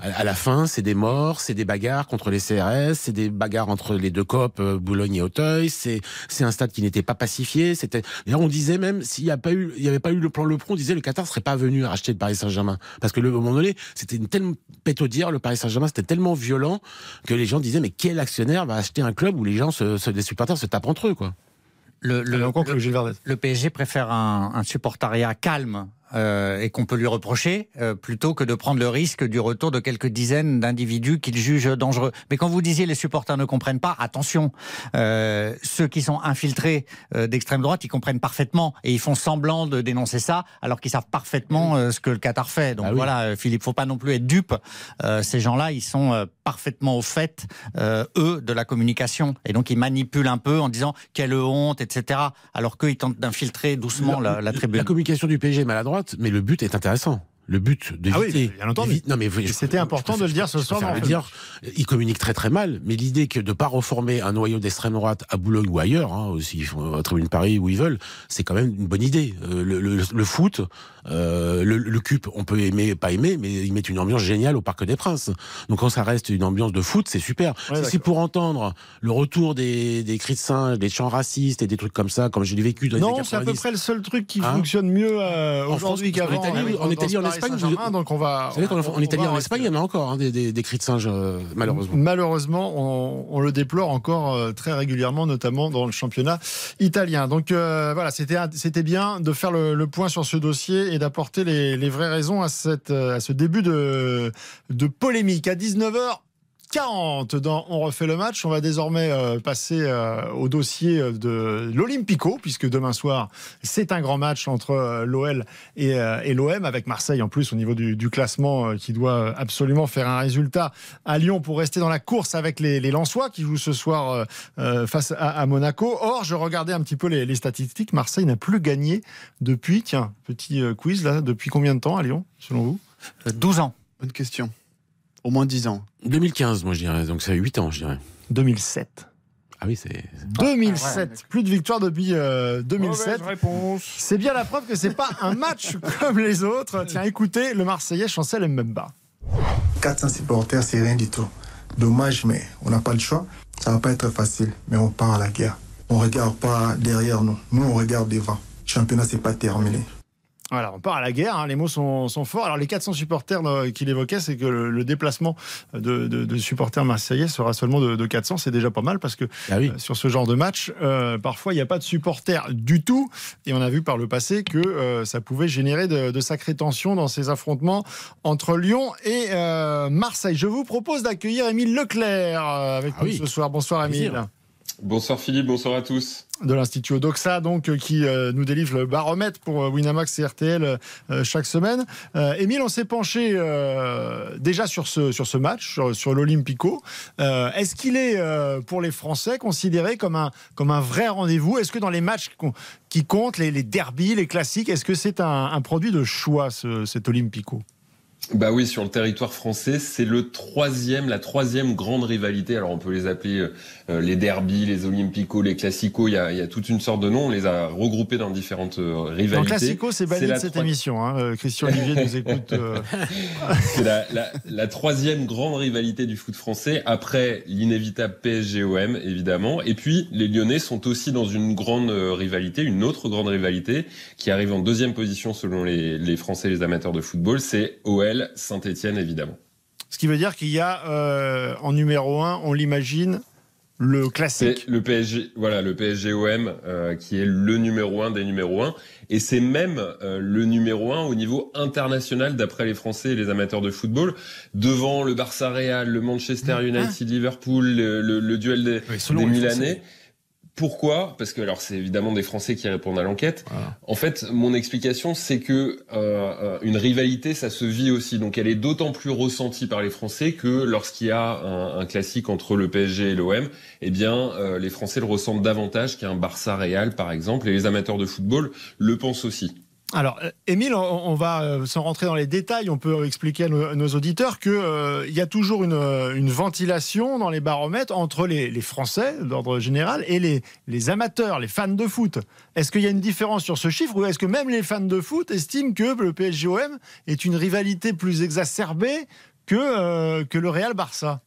à- la fin, c'est des morts, c'est des bagarres contre les CRS, c'est des bagarres entre les deux copes, Boulogne et Auteuil. C'est c'est un stade qui n'était pas pacifié. C'était. D'ailleurs, on disait même s'il n'y a pas eu, il y avait pas eu le plan Le Pont, on disait le Qatar serait pas venu racheter le Paris Saint-Germain parce que le, au moment donné, c'était une telle pète au dire, le Paris Saint-Germain, c'était tellement violent que les gens disaient mais quel actionnaire va acheter un club où les gens, se, se- les supporters se tapent entre eux, quoi. Le, le PSG préfère un, un supportariat calme euh, et qu'on peut lui reprocher euh, plutôt que de prendre le risque du retour de quelques dizaines d'individus qu'il juge dangereux. Mais quand vous disiez les supporters ne comprennent pas, attention, euh, ceux qui sont infiltrés euh, d'extrême droite, ils comprennent parfaitement et ils font semblant de dénoncer ça alors qu'ils savent parfaitement euh, ce que le Qatar fait. Donc Ah oui. voilà, euh, Philippe, faut pas non plus être dupe. Euh, ces gens-là, ils sont euh, parfaitement au fait, euh, eux, de la communication. Et donc ils manipulent un peu en disant quelle honte, etc. Alors qu'eux, ils tentent d'infiltrer doucement la, la tribune. La communication du PSG est maladroite, mais le but est intéressant. Le but d'éviter. Ah oui, bien entendu. Non mais c'était important de le dire ce soir dans le dire. Il communique très très mal, mais l'idée que de pas reformer un noyau d'extrême droite à Boulogne ou ailleurs, hein, aussi à Tribune Paris où ils veulent, c'est quand même une bonne idée. Euh, le, le- le foot, euh, le, le CUP, on peut aimer, pas aimer, mais ils mettent une ambiance géniale au Parc des Princes. Donc quand ça reste une ambiance de foot, c'est super. Ouais, Si c'est pour entendre le retour des, des cris de singe, des chants racistes et des trucs comme ça, comme je l'ai vécu dans les Non, c'est à peu 90, près le seul truc qui Hein fonctionne mieux euh, En aujourd'hui France, qu'avant. en Italie, en Italie, Paris Espagne, Saint-Germain, donc on va. Vous savez qu'en en Italie, en Espagne, il y en a encore hein, des, des- des cris de singe, euh, malheureusement. Malheureusement, on, on le déplore encore euh, très régulièrement, notamment dans le championnat italien. Donc euh, voilà, c'était c'était bien de faire le, le point sur ce dossier et d'apporter les, les vraies raisons à, cette, euh, à ce début de, de polémique. À 19h. 40 dans On refait le match. On va désormais euh, passer euh, au dossier de l'Olympico, puisque demain soir, c'est un grand match entre euh, l'OL et, euh, et l'OM, avec Marseille en plus au niveau du, du classement euh, qui doit absolument faire un résultat à Lyon pour rester dans la course avec les, les Lensois qui jouent ce soir face à, à Monaco. Or, je regardais un petit peu les, les statistiques. Marseille n'a plus gagné depuis, tiens, petit euh, quiz là, depuis combien de temps à Lyon, selon vous? 12 ans. Bonne question. Au moins 10 ans. 2015, moi je dirais. Donc c'est 8 ans, je dirais. 2007. Ah oui, c'est. 2007. Plus de victoires depuis euh, 2007. réponse. C'est bien la preuve que c'est pas un match *laughs* comme les autres. Tiens, écoutez, le Marseillais Chancel Mbemba. 400 supporters, c'est rien du tout. Dommage, mais on n'a pas le choix. Ça va pas être facile, mais on part à la guerre. On regarde pas derrière nous. Nous, on regarde devant. Le championnat, c'est pas terminé. Voilà, on part à la guerre, hein, les mots sont, sont forts. Alors les 400 supporters euh, qu'il évoquait, c'est que le, le déplacement de, de- de supporters marseillais sera seulement de, de 400, c'est déjà pas mal parce que Ah oui. euh, sur ce genre de match, euh, parfois il n'y a pas de supporters du tout. Et on a vu par le passé que euh, ça pouvait générer de, sacrées tensions dans ces affrontements entre Lyon et Marseille. Je vous propose d'accueillir Émile Leclerc avec Ah nous oui. ce soir. Bonsoir Émile. Bonsoir Philippe, bonsoir à tous. de l'Institut Odoxa, donc, euh, qui euh, nous délivre le baromètre pour euh, Winamax et RTL chaque semaine. Émile, on s'est penché déjà sur ce, sur ce match, sur, sur l'Olympico. Est-ce qu'il est, pour les Français, considéré comme un, comme un vrai rendez-vous? Est-ce que dans les matchs qui comptent, les, les les classiques, est-ce que c'est un, un produit de choix, ce- cet Olympico? Bah oui, sur le territoire français, c'est le troisième, la troisième grande rivalité. Alors on peut les appeler euh, les derbies, les olympicos, les classicos. Il y, a, il y a toute une sorte de noms. On les a regroupés dans différentes euh, rivalités. Dans Classico, c'est banni la de cette émission. hein. Euh, Christian Olivier nous écoute. euh, *laughs* C'est la, la- la troisième grande rivalité du foot français, après l'inévitable PSG-OM, évidemment. Et puis, les Lyonnais sont aussi dans une grande rivalité, une autre grande rivalité, qui arrive en deuxième position selon les, les Français les amateurs de football, c'est Saint-Etienne, évidemment. Ce qui veut dire qu'il y a euh, en numéro un, on l'imagine, le classique. C'est le PSG, voilà, le PSG-OM, euh, qui est le numéro un des numéros un. Et c'est même euh, le numéro un au niveau international, d'après les Français et les amateurs de football, devant le Barça-Real, le Manchester United-Liverpool, le, le- le duel des, Milanais. Français. Pourquoi Parce que alors c'est évidemment des Français qui répondent à l'enquête. En fait, mon explication c'est que euh, euh, une rivalité ça se vit aussi, donc elle est d'autant plus ressentie par les Français que lorsqu'il y a un, un classique entre le PSG et l'OM, eh bien euh, les Français le ressentent davantage qu'un Barça-Real par exemple, et les amateurs de football le pensent aussi. Alors, euh, Émile, on, va, euh, sans rentrer dans les détails, on peut expliquer à nos, auditeurs qu'il il y a toujours une, euh, ventilation dans les baromètres entre les, Français, d'ordre général, et les, amateurs, les fans de foot. Est-ce qu'il y a une différence sur ce chiffre ou est-ce que même les fans de foot estiment que le PSG-OM est une rivalité plus exacerbée que, euh, que le Real-Barça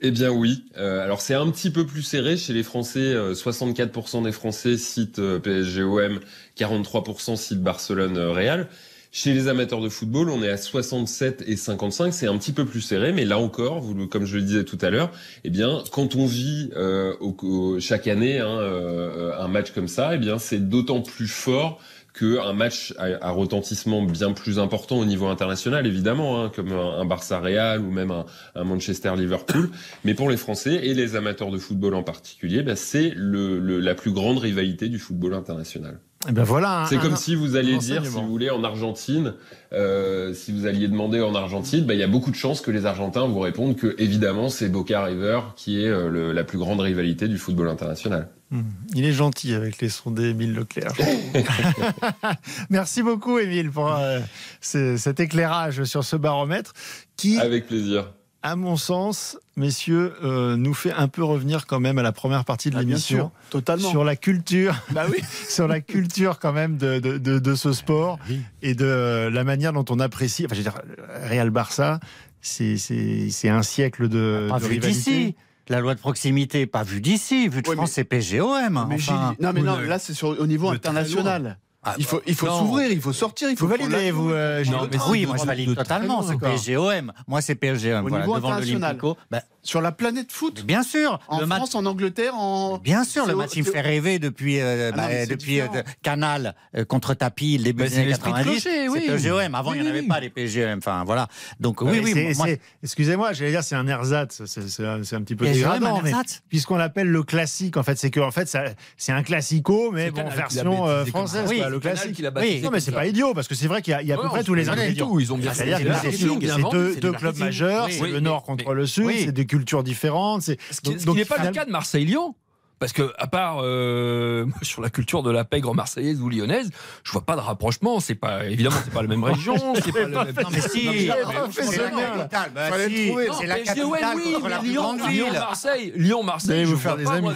Eh bien oui. Euh, alors c'est un petit peu plus serré chez les Français. euh, 64% des Français citent euh, PSG-OM, 43% citent Barcelone-Real. Chez les amateurs de football, on est à 67 et 55. C'est un petit peu plus serré, mais là encore, vous, comme je le disais tout à l'heure, eh bien, quand on vit euh, au- au- chaque année hein, euh, un match comme ça, eh bien, c'est d'autant plus fort qu'un match à, retentissement bien plus important au niveau international, évidemment, hein, comme un, un Barça-Real ou même un, un Manchester-Liverpool. *clears throat* Mais pour les Français et les amateurs de football en particulier, bah, c'est le, le- la plus grande rivalité du football international. Eh ben voilà. un- C'est comme si vous alliez dire, si vous voulez, en Argentine, euh, si vous alliez demander en Argentine, bah, il y a beaucoup de chances que les Argentins vous répondent que, évidemment, c'est Boca River qui est euh, le- la plus grande rivalité du football international. Hmm. Il est gentil avec les sons d'Émile Leclerc. *laughs* *laughs* Merci beaucoup, Émile, pour euh, ce- cet éclairage sur ce baromètre qui, Avec plaisir. À mon sens, messieurs, euh, nous fait un peu revenir quand même à la première partie de Ah, bien l'émission. sûr, totalement. Sur la culture, Bah oui. *laughs* sur la culture quand même de, de, de- de ce sport et de la manière dont on apprécie. Enfin, je veux dire, Real Barça, c'est un siècle de, Pas de vu rivalité. d'ici. La loi de proximité, pas vue d'ici. Vue de Ouais, France, c'est PGOM. Mais Enfin, Gilles, non, mais non, là, c'est au niveau international. Il faut, il faut s'ouvrir, il faut sortir, il faut Vous validez, vous, euh, Gilles Non, mais Oui, c'est moi je valide de totalement. C'est. PSGOM. Moi c'est PSGOM. Au Voilà, niveau devant international. Bah, Sur la planète foot bien sûr. En le match France, en Angleterre, en. Bien sûr, le match il me fait rêver depuis, euh, Ah bah, non, depuis euh, Canal euh, contre Tapis, le début Bah, des années l'esprit de 90. clocher, oui. C'est PSGOM. Avant, Oui, il n'y en avait pas les PSGOM. Enfin, voilà. Donc, oui, oui. Excusez-moi, j'allais dire c'est un ersatz, c'est un, petit peu dégradant, un mais ersatz puisqu'on l'appelle le classique, en fait, c'est que en fait c'est un classico, mais bon, version euh, française, le classique. Oui. Non, mais c'est pas idiot parce que c'est vrai qu'il y a, il y a à peu près tous les ingrédients. ils ont bien C'est-à-dire fait. que C'est deux, clubs majeurs, c'est le Nord contre le Sud, c'est des cultures différentes. Ce qui, n'est pas le cas de Marseille-Lyon. Parce que, à part euh, *laughs* sur la culture de la pègre marseillaise ou lyonnaise, je vois pas de rapprochement. C'est pas, évidemment, c'est pas la même *laughs* région. c'est pas le même- Non, mais si, Non, pas c'est ce la capitale. Bah, si, trouver. C'est la Non, capitale oui, la Lyon. Marseille, Lyon, Marseille, vous faire des pas, amis.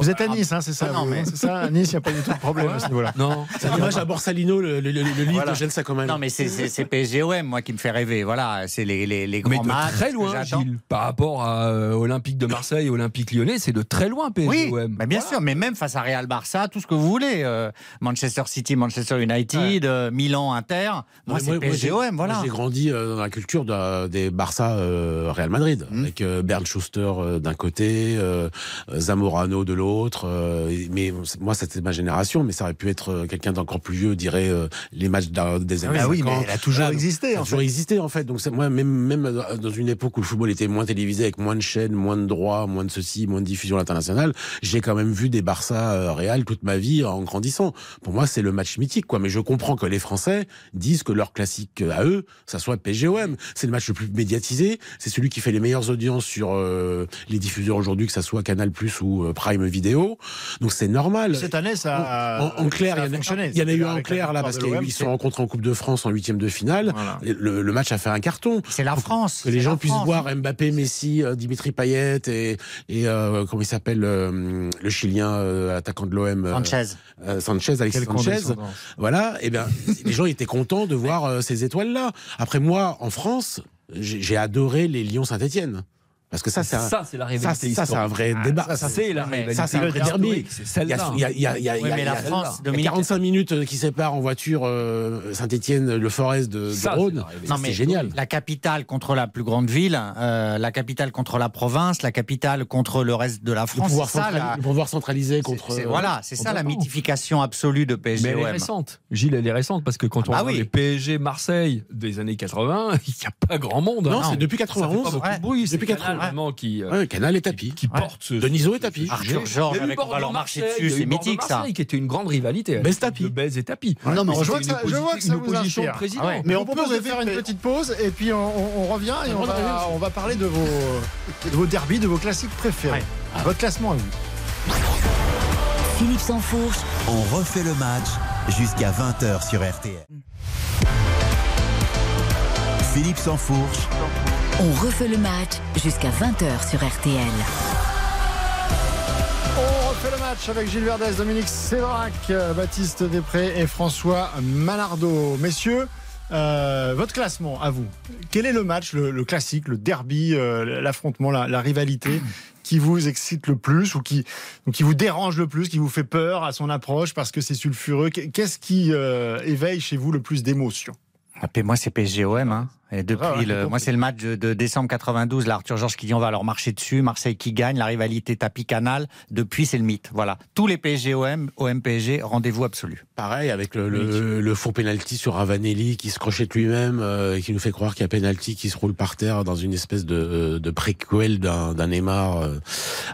Vous êtes à Ah, Nice, hein, c'est ça non, vous- mais- c'est ça, à Nice, il n'y a pas du tout de problème à ce niveau-là. Non. C'est un hommage à Borsalino, le, livre de Gilles Saccoman. Non, mais c'est- PSGOM, moi, qui me fait rêver. Voilà, c'est les, les, les Mais grands de matchs. très loin. Gilles, par rapport à euh, Olympique de Marseille, Olympique Lyonnais, c'est de très loin Oui, mais bien sûr, mais même face à Real Barça, tout ce que vous voulez, euh, Manchester City, Manchester United, euh, Milan, Inter, moi Ouais, c'est PSGOM, voilà. J'ai grandi euh, dans la culture de- des Barça euh, Real Madrid, avec euh, Bernd Schuster euh, d'un côté, Zamorano de l'autre. mais moi, c'était ma génération, mais ça aurait pu être quelqu'un d'encore plus vieux, dirait les matchs des années Ah oui, 50. mais elle a toujours Voilà, existé, ça a toujours existé en fait. Donc moi, même même dans une époque où le football était moins télévisé, avec moins de chaînes, moins de droits, moins de ceci, moins de diffusion internationale, j'ai quand même vu des Barça euh, Real toute ma vie en grandissant. Pour moi, c'est le match mythique, quoi. Mais je comprends que les Français disent que leur classique euh, à eux, ça soit PSGOM. C'est le match le plus médiatisé. C'est celui qui fait les meilleures audiences sur euh, les diffuseurs aujourd'hui, que ça soit Canal Plus ou euh, Prime Video. Donc c'est normal. Cette année, ça En, en clair, en a, fonctionné. il y en a eu un en clair là parce qu'ils se sont rencontrés en Coupe de France en huitième de finale. Voilà. Le, le match a fait un carton. C'est la France. Que les gens puissent France. voir Mbappé, Messi, Dimitri Payet et, et euh, comment il s'appelle euh, le Chilien euh, attaquant de l'OM euh, Sanchez. euh, Sanchez, Alexis Quelle Sanchez. Voilà, et bien *laughs* les gens étaient contents de voir euh, ces étoiles là. Après moi en France, j'ai j'ai adoré les Lions Saint-Étienne. Parce que ça, c'est un, Ça, c'est la ça, rivalité ça, c'est un vrai débat. Ça, c'est la rivalité ça, c'est un vrai derby. C'est Il y a, celle-là. il y a, il y a, il y a, Oui, il y a- mais il y la a- France, il y a Dominique. 45 minutes qui séparent en voiture euh, Saint-Étienne, le Forest de, de Ça, c'est Rhône. Ça, Non, mais C'est génial. La capitale contre la plus grande ville, euh, la capitale contre la province, la capitale contre le reste de la Le France. pouvoir, C'est ça, centrali- la- le pouvoir centralisé contre. c'est- euh, voilà, c'est ça la mythification absolue de Mais elle est récente. Gilles, elle est récente parce que quand on Ah regarde oui. les PSG Marseille des années 80, *laughs* il n'y a pas grand monde. Non, hein. c'est depuis Ça fait 91. pas beaucoup Ouais. de bruit. C'est Depuis Canal 80. Vraiment qui, euh, Ouais, Canal et tapis. qui Ouais. porte ce. Deniso et tapis. Arthur Georges avec on va leur marcher dessus, c'est mythique ça. Qui était une grande rivalité. Tapis. De Bez et tapis. Non, mais je vois que ça- une je vois que ça vous inspire. Ah ouais. Mais on, On peut propose de faire une petite pause et puis on, on- on revient et on va, on va parler de vos, de vos derbys, de vos classiques préférés. Votre classement à vous. Philippe Sansfourche, On refait le match jusqu'à 20h sur RTL. Philippe Sansfourche, on refait le match jusqu'à 20h sur RTL. On refait le match avec Gilles Verdez, Dominique Séverac, euh, Baptiste Després et François Malardo. Messieurs, euh, votre classement à vous. Quel est le match, le, le classique, le derby, euh, l'affrontement, la, la rivalité qui vous excite le plus ou qui, ou qui vous dérange le plus, qui vous fait peur à son approche parce que c'est sulfureux? Qu'est-ce qui euh, éveille chez vous le plus d'émotions? Ah, moi, c'est PSGOM. Hein. Et depuis Ah ouais, le, compris. moi, c'est le match de, décembre 92. Là, Arthur Georges qui dit on va leur marcher dessus. Marseille qui gagne. La rivalité tapis canal. Depuis, c'est le mythe. Voilà. Tous les PSGOM, OM PSG, rendez-vous absolu. Pareil, avec le, le, le faux penalty sur Ravanelli qui se crochette lui-même euh, et qui nous fait croire qu'il y a penalty qui se roule par terre dans une espèce de, de préquel d'un d'un Neymar euh,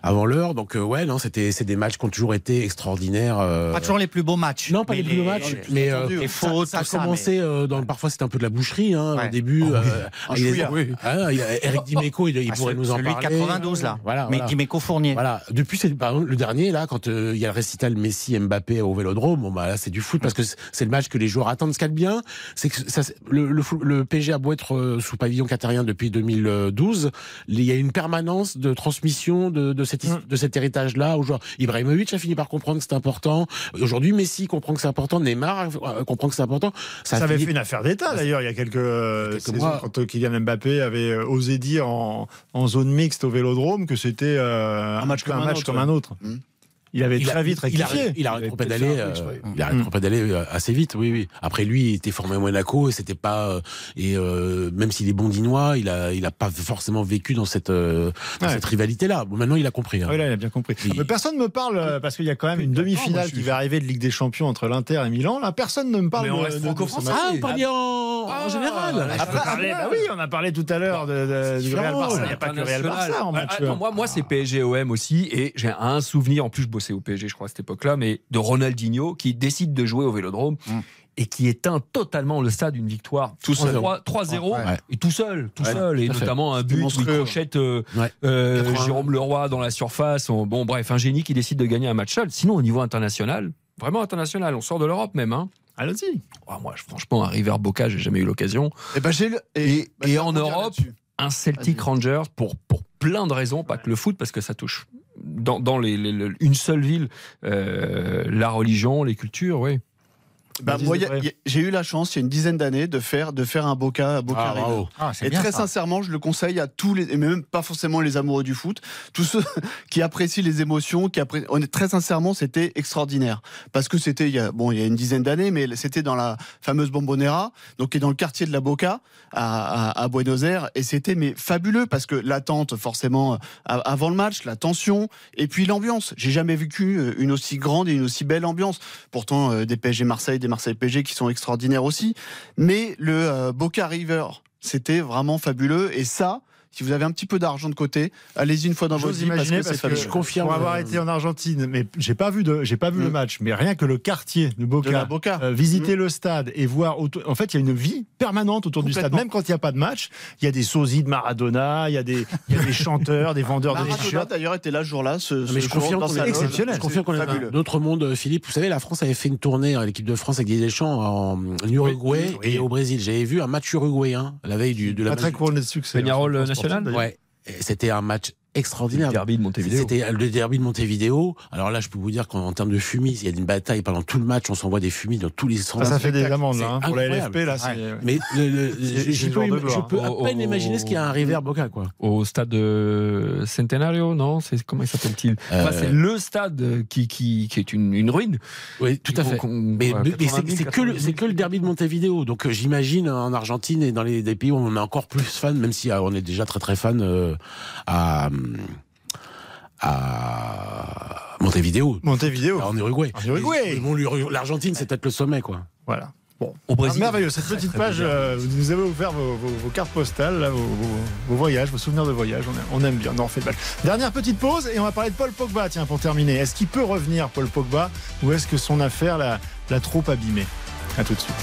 avant l'heure. Donc euh, ouais, non, c'était c'est des matchs qui ont toujours été extraordinaires. euh, Pas toujours les plus beaux matchs. Non, pas les plus beaux matchs, mais euh, les ça, fautes, ça a commencé euh, dans parfois c'était un peu de la boucherie hein, Ouais. au début. Oh, euh, a- chouïa. Oui. Ah, il y a Eric *laughs* Dimeco, il, il Ah, pourrait nous en celui de parler. 92, là. Voilà, Mais voilà. Dimeco Fournier. Voilà. Depuis, c'est par exemple, le dernier là, quand euh, il y a le récital Messi Mbappé au Vélodrome, bon bah là c'est du foot parce que c'est- le match que les joueurs attendent. Ce qu'il y a de bien, c'est que ça, le, le, le PSG a beau être euh, sous pavillon qatarien depuis 2012, il y a une permanence de transmission de, de, cet, Mm. de cet héritage-là aux joueurs. Ibrahimovic a fini par comprendre que c'est important. Aujourd'hui, Messi comprend que c'est important. Neymar comprend que c'est important. Ça, a avait fini- fait une affaire d'État d'ailleurs il y a quelques, euh, quelques quand Kylian Mbappé avait euh, osé dire en, en zone mixte au Vélodrome que c'était euh, Un match comme un autre, comme ouais. un autre. Mmh. Il avait Il a- très vite il a- rectifié. Il un euh. Il a arrêté d'aller euh, assez vite, oui, oui. Après, lui, il était formé à Monaco et c'était pas. euh, Et euh, même s'il est bondinois, il a, il a pas forcément vécu dans cette, euh, dans Ouais. cette rivalité-là. Bon, maintenant, il a compris. hein. Oui, là, il a bien compris. Mais personne ne me parle, parce qu'il y a quand même une demi-finale qui va arriver de Ligue des Champions entre l'Inter et Milan. Là, personne ne me parle Mais on de, reste de- de. Ah, vous parliez en, en général. Après, après, bah oui, on a parlé tout à l'heure de, de- du Real Barça. Il n'y a pas que le Real Barça en match. Moi, moi c'est PSG OM aussi, et j'ai un souvenir. En plus, je bossais au PSG, je crois à cette époque-là, mais de Ronaldinho qui décide de jouer au Vélodrome. Et qui éteint totalement le stade d'une victoire Tout seul. 3 3-0 Ouais. et tout seul, tout Ouais, seul, et notamment un but où il crochette euh, Ouais. euh, 80. Jérôme Leroy dans la surface. On- Bon, bref, un génie qui décide de gagner un match seul. Sinon, au niveau international, vraiment international, on sort de l'Europe même. Hein. Allons-y. Oh, moi, je- franchement, un River Boca, j'ai jamais eu l'occasion. Et ben le- et, bah, Et vais en Europe, un Celtic Rangers pour, pour plein de raisons, pas que le foot, parce que ça touche dans, dans les, une seule ville euh, la religion, les cultures, oui. Bah, moi, j'ai eu la chance, il y a une dizaine d'années, de faire, de faire un Boca, Boca Ah. Ah, Et bien très ça. sincèrement, je le conseille à tous les, et même pas forcément les amoureux du foot, tous ceux *laughs* qui apprécient les émotions, qui appré- on est très sincèrement, c'était extraordinaire parce que c'était il y a bon il y a une dizaine d'années, mais c'était dans la fameuse Bombonera, donc qui est dans le quartier de la Boca à, à- à Buenos Aires, et c'était mais fabuleux parce que l'attente forcément euh, avant le match, la tension et puis l'ambiance. J'ai jamais vécu euh, une aussi grande et une aussi belle ambiance. Pourtant euh, des PSG Marseille, des Marseille PSG qui sont extraordinaires aussi, mais le euh, Boca River c'était vraiment fabuleux. Et ça, si vous avez un petit peu d'argent de côté, allez-y une fois dans votre vie parce que c'est fabuleux. Je confirme, pour avoir euh, été en Argentine, mais j'ai pas vu de, j'ai pas vu le Mm. match, mais rien que le quartier de Boca, De la Boca. euh, visiter le stade et voir, autour- en fait, il y a une vie permanente autour du stade, même quand il n'y a pas de match. Il y a des sosies de Maradona, il y a des, il y a des *laughs* chanteurs, des vendeurs de Maradona t-shirts. d'ailleurs était là ce jour-là. Ce, mais je confirme qu'on est exceptionnel. Je confirme qu'on est d'autres mondes, Philippe. Vous savez, la France avait fait une tournée, hein, l'équipe de France avec des Deschamps en Uruguay oui. et au Brésil. J'avais vu un match uruguayen la veille du, de la Pas très couronné de succès. Peñarol hein, Ouais. C'était un match extraordinaire. Le derby de Montevideo. C'était le derby de Montevideo. Alors là, je peux vous dire qu'en en termes de fumis, il y a une bataille pendant tout le match. On s'envoie des fumis dans tous les sens. Ça, ça fait des amendes là, hein, pour la. LFP là. Mais le- le- *laughs* C'est- je, peux, je peux à Oh, peine imaginer ce qu'il y a un River Boca, quoi. Au stade de Centenario, non? C'est comment il s'appelle-t-il? Enfin, Euh, C'est le stade qui, qui, qui est une, une ruine. Oui, tout à fait. Mais, voilà, mais c'est 80 000, c'est que, le- c'est que le derby de Montevideo. Donc euh, j'imagine en Argentine et dans les des pays où on est encore plus fan, même si euh, on est déjà très très fan euh, à, à Montevideo. Montevideo. En Uruguay. En Uruguay. L'Argentine, c'est peut-être le sommet, quoi. Voilà. Bon, Au Brésil. Ah, merveilleux. Cette petite page, euh, vous nous avez ouvert vos, vos- vos cartes postales, là, vos, vos- vos voyages, vos souvenirs de voyage. On, aime- on aime bien. Non, on fait de mal. Dernière petite pause et on va parler de Paul Pogba. Tiens, pour terminer, est-ce qu'il peut revenir, Paul Pogba, ou est-ce que son affaire l'a trop abîmé À tout de suite.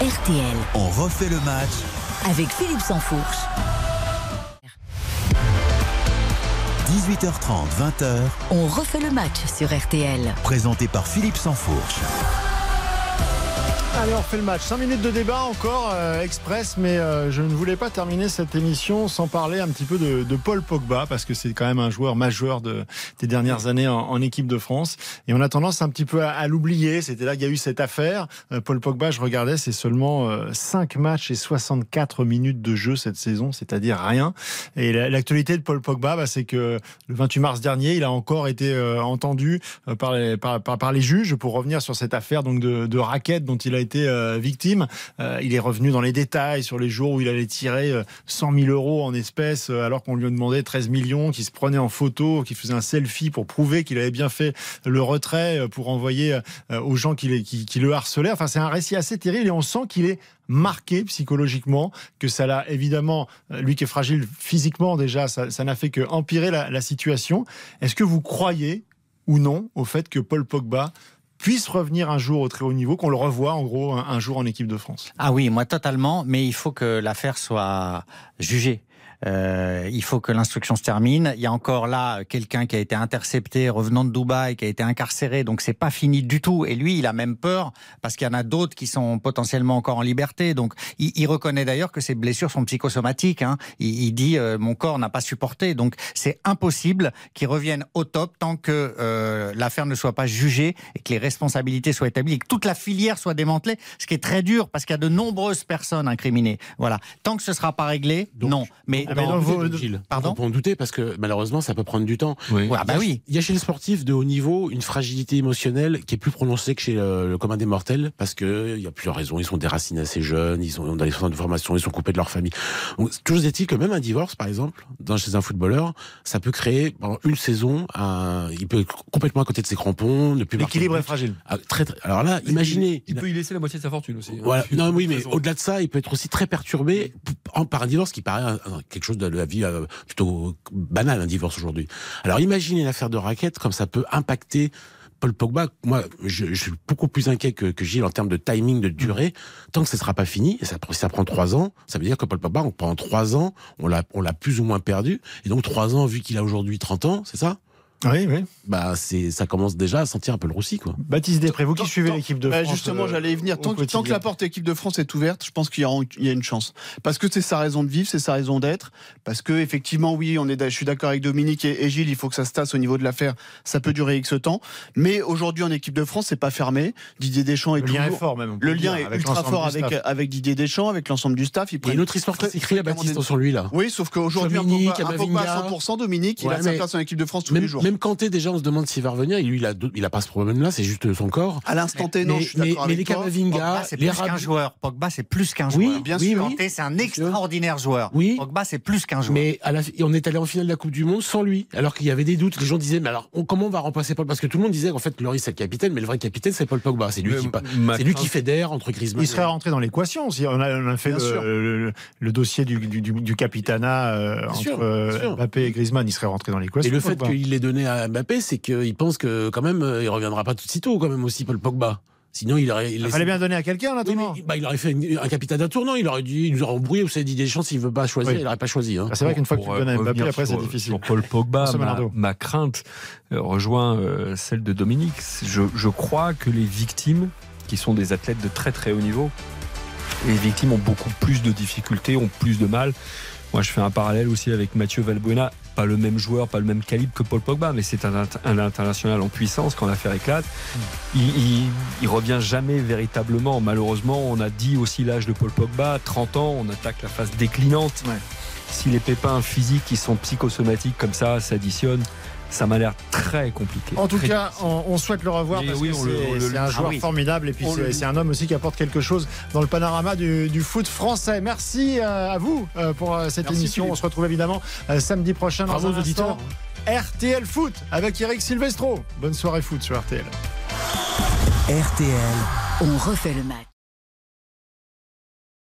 RTL, On refait le match avec Philippe Sansfourche. 18h30, 20h, On refait le match sur RTL. présenté par Philippe Sansfourche. Allez, on fait le match. 5 minutes de débat encore, euh, express, mais euh, je ne voulais pas terminer cette émission sans parler un petit peu de, de Paul Pogba, parce que c'est quand même un joueur majeur de, des dernières années en, équipe de France. Et on a tendance un petit peu à, l'oublier. C'était là qu'il y a eu cette affaire. Euh, Paul Pogba, je regardais, c'est seulement euh, 5 matchs et 64 minutes de jeu cette saison, c'est-à-dire rien. Et la- l'actualité de Paul Pogba, bah, c'est que le 28 mars dernier, il a encore été euh, entendu euh, par, les, par- par les juges pour revenir sur cette affaire donc de, de raquette dont il a euh, victime. Euh, il est revenu dans les détails sur les jours où il allait tirer euh, 100 000 euros en espèces euh, alors qu'on lui a demandé 13 millions, qu'il se prenait en photo, qu'il faisait un selfie pour prouver qu'il avait bien fait le retrait euh, pour envoyer euh, aux gens qui, qui, qui le harcelaient. Enfin, c'est un récit assez terrible et on sent qu'il est marqué psychologiquement, que ça l'a évidemment, euh, lui qui est fragile physiquement déjà, ça ça n'a fait que empirer la, la situation. Est-ce que vous croyez ou non au fait que Paul Pogba puisse revenir un jour au très haut niveau, qu'on le revoie en gros un, un jour en équipe de France Ah oui, moi totalement, mais il faut que l'affaire soit jugée. Euh, il faut que l'instruction se termine. Il y a encore là quelqu'un qui a été intercepté revenant de Dubaï, qui a été incarcéré, donc c'est pas fini du tout. Et lui, il a même peur parce qu'il y en a d'autres qui sont potentiellement encore en liberté. Donc il, il reconnaît d'ailleurs que ses blessures sont psychosomatiques. Hein. Il, il dit euh, mon corps n'a pas supporté. Donc c'est impossible qu'il revienne au top tant que euh, l'affaire ne soit pas jugée et que les responsabilités soient établies et que toute la filière soit démantelée. Ce qui est très dur parce qu'il y a de nombreuses personnes incriminées. Voilà. Tant que ce sera pas réglé, non. Mais Ah, mais peut dans en vos- douter, Gilles. Pardon On peut en douter parce que malheureusement, ça peut prendre du temps. Oui. Ouais, ah bah Il y a- oui. Il y a chez les sportifs de haut niveau une fragilité émotionnelle qui est plus prononcée que chez le, le commun des mortels parce que il y a plusieurs raisons. Ils sont déracinés assez jeunes, ils sont dans les centres de formation, ils sont coupés de leur famille. Donc, toujours est-il que même un divorce, par exemple, dans, chez un footballeur, ça peut créer pendant une saison, un, il peut être complètement à côté de ses crampons, ne plus L'équilibre est fragile. Ah, très, très- alors là, imaginez. Il peut y laisser la moitié de sa fortune aussi. hein. Voilà. Non, oui, mais *laughs* au-delà de ça, il peut être aussi très perturbé en- par un divorce qui paraît un- un- quelque chose de la vie euh, plutôt banal, un divorce aujourd'hui. Alors imaginez l'affaire de raquette comme ça peut impacter Paul Pogba. Moi, je, suis beaucoup plus inquiet que, que Gilles en termes de timing, de durée. Tant que ce sera pas fini, et ça, ça prend trois ans, ça veut dire que Paul Pogba, on- pendant trois ans, on l'a plus ou moins perdu. Et donc trois ans, vu qu'il a aujourd'hui 30 ans, c'est ça? Oui, oui. Bah, c'est, ça commence déjà à sentir un peu le roussi, quoi. Baptiste Després, vous qui Tant- suivez tant- l'équipe de bah, France. justement, euh, j'allais y venir. Tant, que- tant que quotidien. la porte équipe de France est ouverte, je pense qu'il y, aura- il y a une chance. Parce que c'est sa raison de vivre, c'est sa raison d'être. Parce que effectivement, oui, on est, je suis d'accord avec Dominique et, et Gilles. Il faut que ça se tasse au niveau de l'affaire. Ça peut durer X temps. Mais aujourd'hui, en équipe de France, c'est pas fermé. Didier Deschamps est Le lien est toujours- fort, même. Le dire, lien est ultra fort avec, Didier Deschamps, avec l'ensemble du staff. Il y a une autre histoire qui s'écrit à Baptiste sur lui, là. Oui, sauf qu'aujourd'hui, un un Pogba à Camavinga. 100%, Dominique, il a sa place en équipe de France tous les jours. Même Kanté, déjà, on se demande s'il va revenir. Et lui, il a, deux- il a pas ce problème-là, c'est juste son corps. À l'instant T, non, mais, je suis d'accord mais avec les c'est les plus qu'un joueur. Pogba, c'est plus qu'un Oui, joueur. bien oui, sûr. Kanté, c'est un extraordinaire joueur. Oui. Pogba, c'est plus qu'un joueur. Mais à la, fi- on est allé en finale de la Coupe du Monde sans lui, alors qu'il y avait des doutes. Les gens disaient, mais alors, on- comment on va remplacer Paul Parce que tout le monde disait qu'en fait, Loris c'est le capitaine, mais le vrai capitaine, c'est Paul Pogba. C'est lui, qui, c'est lui crainte- qui fédère entre Griezmann. Il serait rentré dans l'équation. Si on a, on a fait Bien le, sûr. le- le dossier du, du, du- du capitana euh, entre sûr, euh. Mbappé et Griezmann, il serait rentré dans Et l'équation. le fait qu'il l'ait donné à Mbappé, c'est qu'il pense que quand même, euh, il reviendra pas tout de suite quand même aussi, Paul Pogba. Sinon, il aurait. Il Il fallait bien donner à quelqu'un, là, Oui, mais, bah, il aurait fait une- un capitaine d'un tournant. Il aurait dit, il nous aurait embrouillé. Vous savez, dit des chances, s'il veut pas choisir, Oui. il aurait pas choisi. Hein. Ah, C'est vrai qu'une fois que tu Pour, donnes à euh, Mbappé, après, c'est difficile. Sur Paul Pogba, ma, crainte euh, rejoint euh, celle de Dominique. Je, je crois que les victimes, qui sont des athlètes de très très haut niveau, les victimes ont beaucoup plus de difficultés, ont plus de mal. Moi, je fais un parallèle aussi avec Mathieu Valbuena. Pas le même joueur, pas le même calibre que Paul Pogba, mais c'est un, int- un international en puissance quand l'affaire éclate. Il, il, il revient jamais véritablement. Malheureusement, on a dit aussi l'âge de Paul Pogba, 30 ans, on attaque la phase déclinante. Ouais. Si les pépins physiques qui sont psychosomatiques comme ça s'additionnent, ça m'a l'air très compliqué. En tout Très cas, on, on souhaite le revoir Mais parce oui, que c'est le- c'est un ah joueur oui. formidable et puis c'est le- c'est un homme aussi qui apporte quelque chose dans le panorama du, du foot français. Merci euh, à vous euh, pour euh, cette Merci, émission. Philippe. On se retrouve évidemment samedi prochain dans Bravo un auditeurs. RTL Foot avec Eric Silvestro. Bonne soirée foot sur RTL. RTL. On refait le match.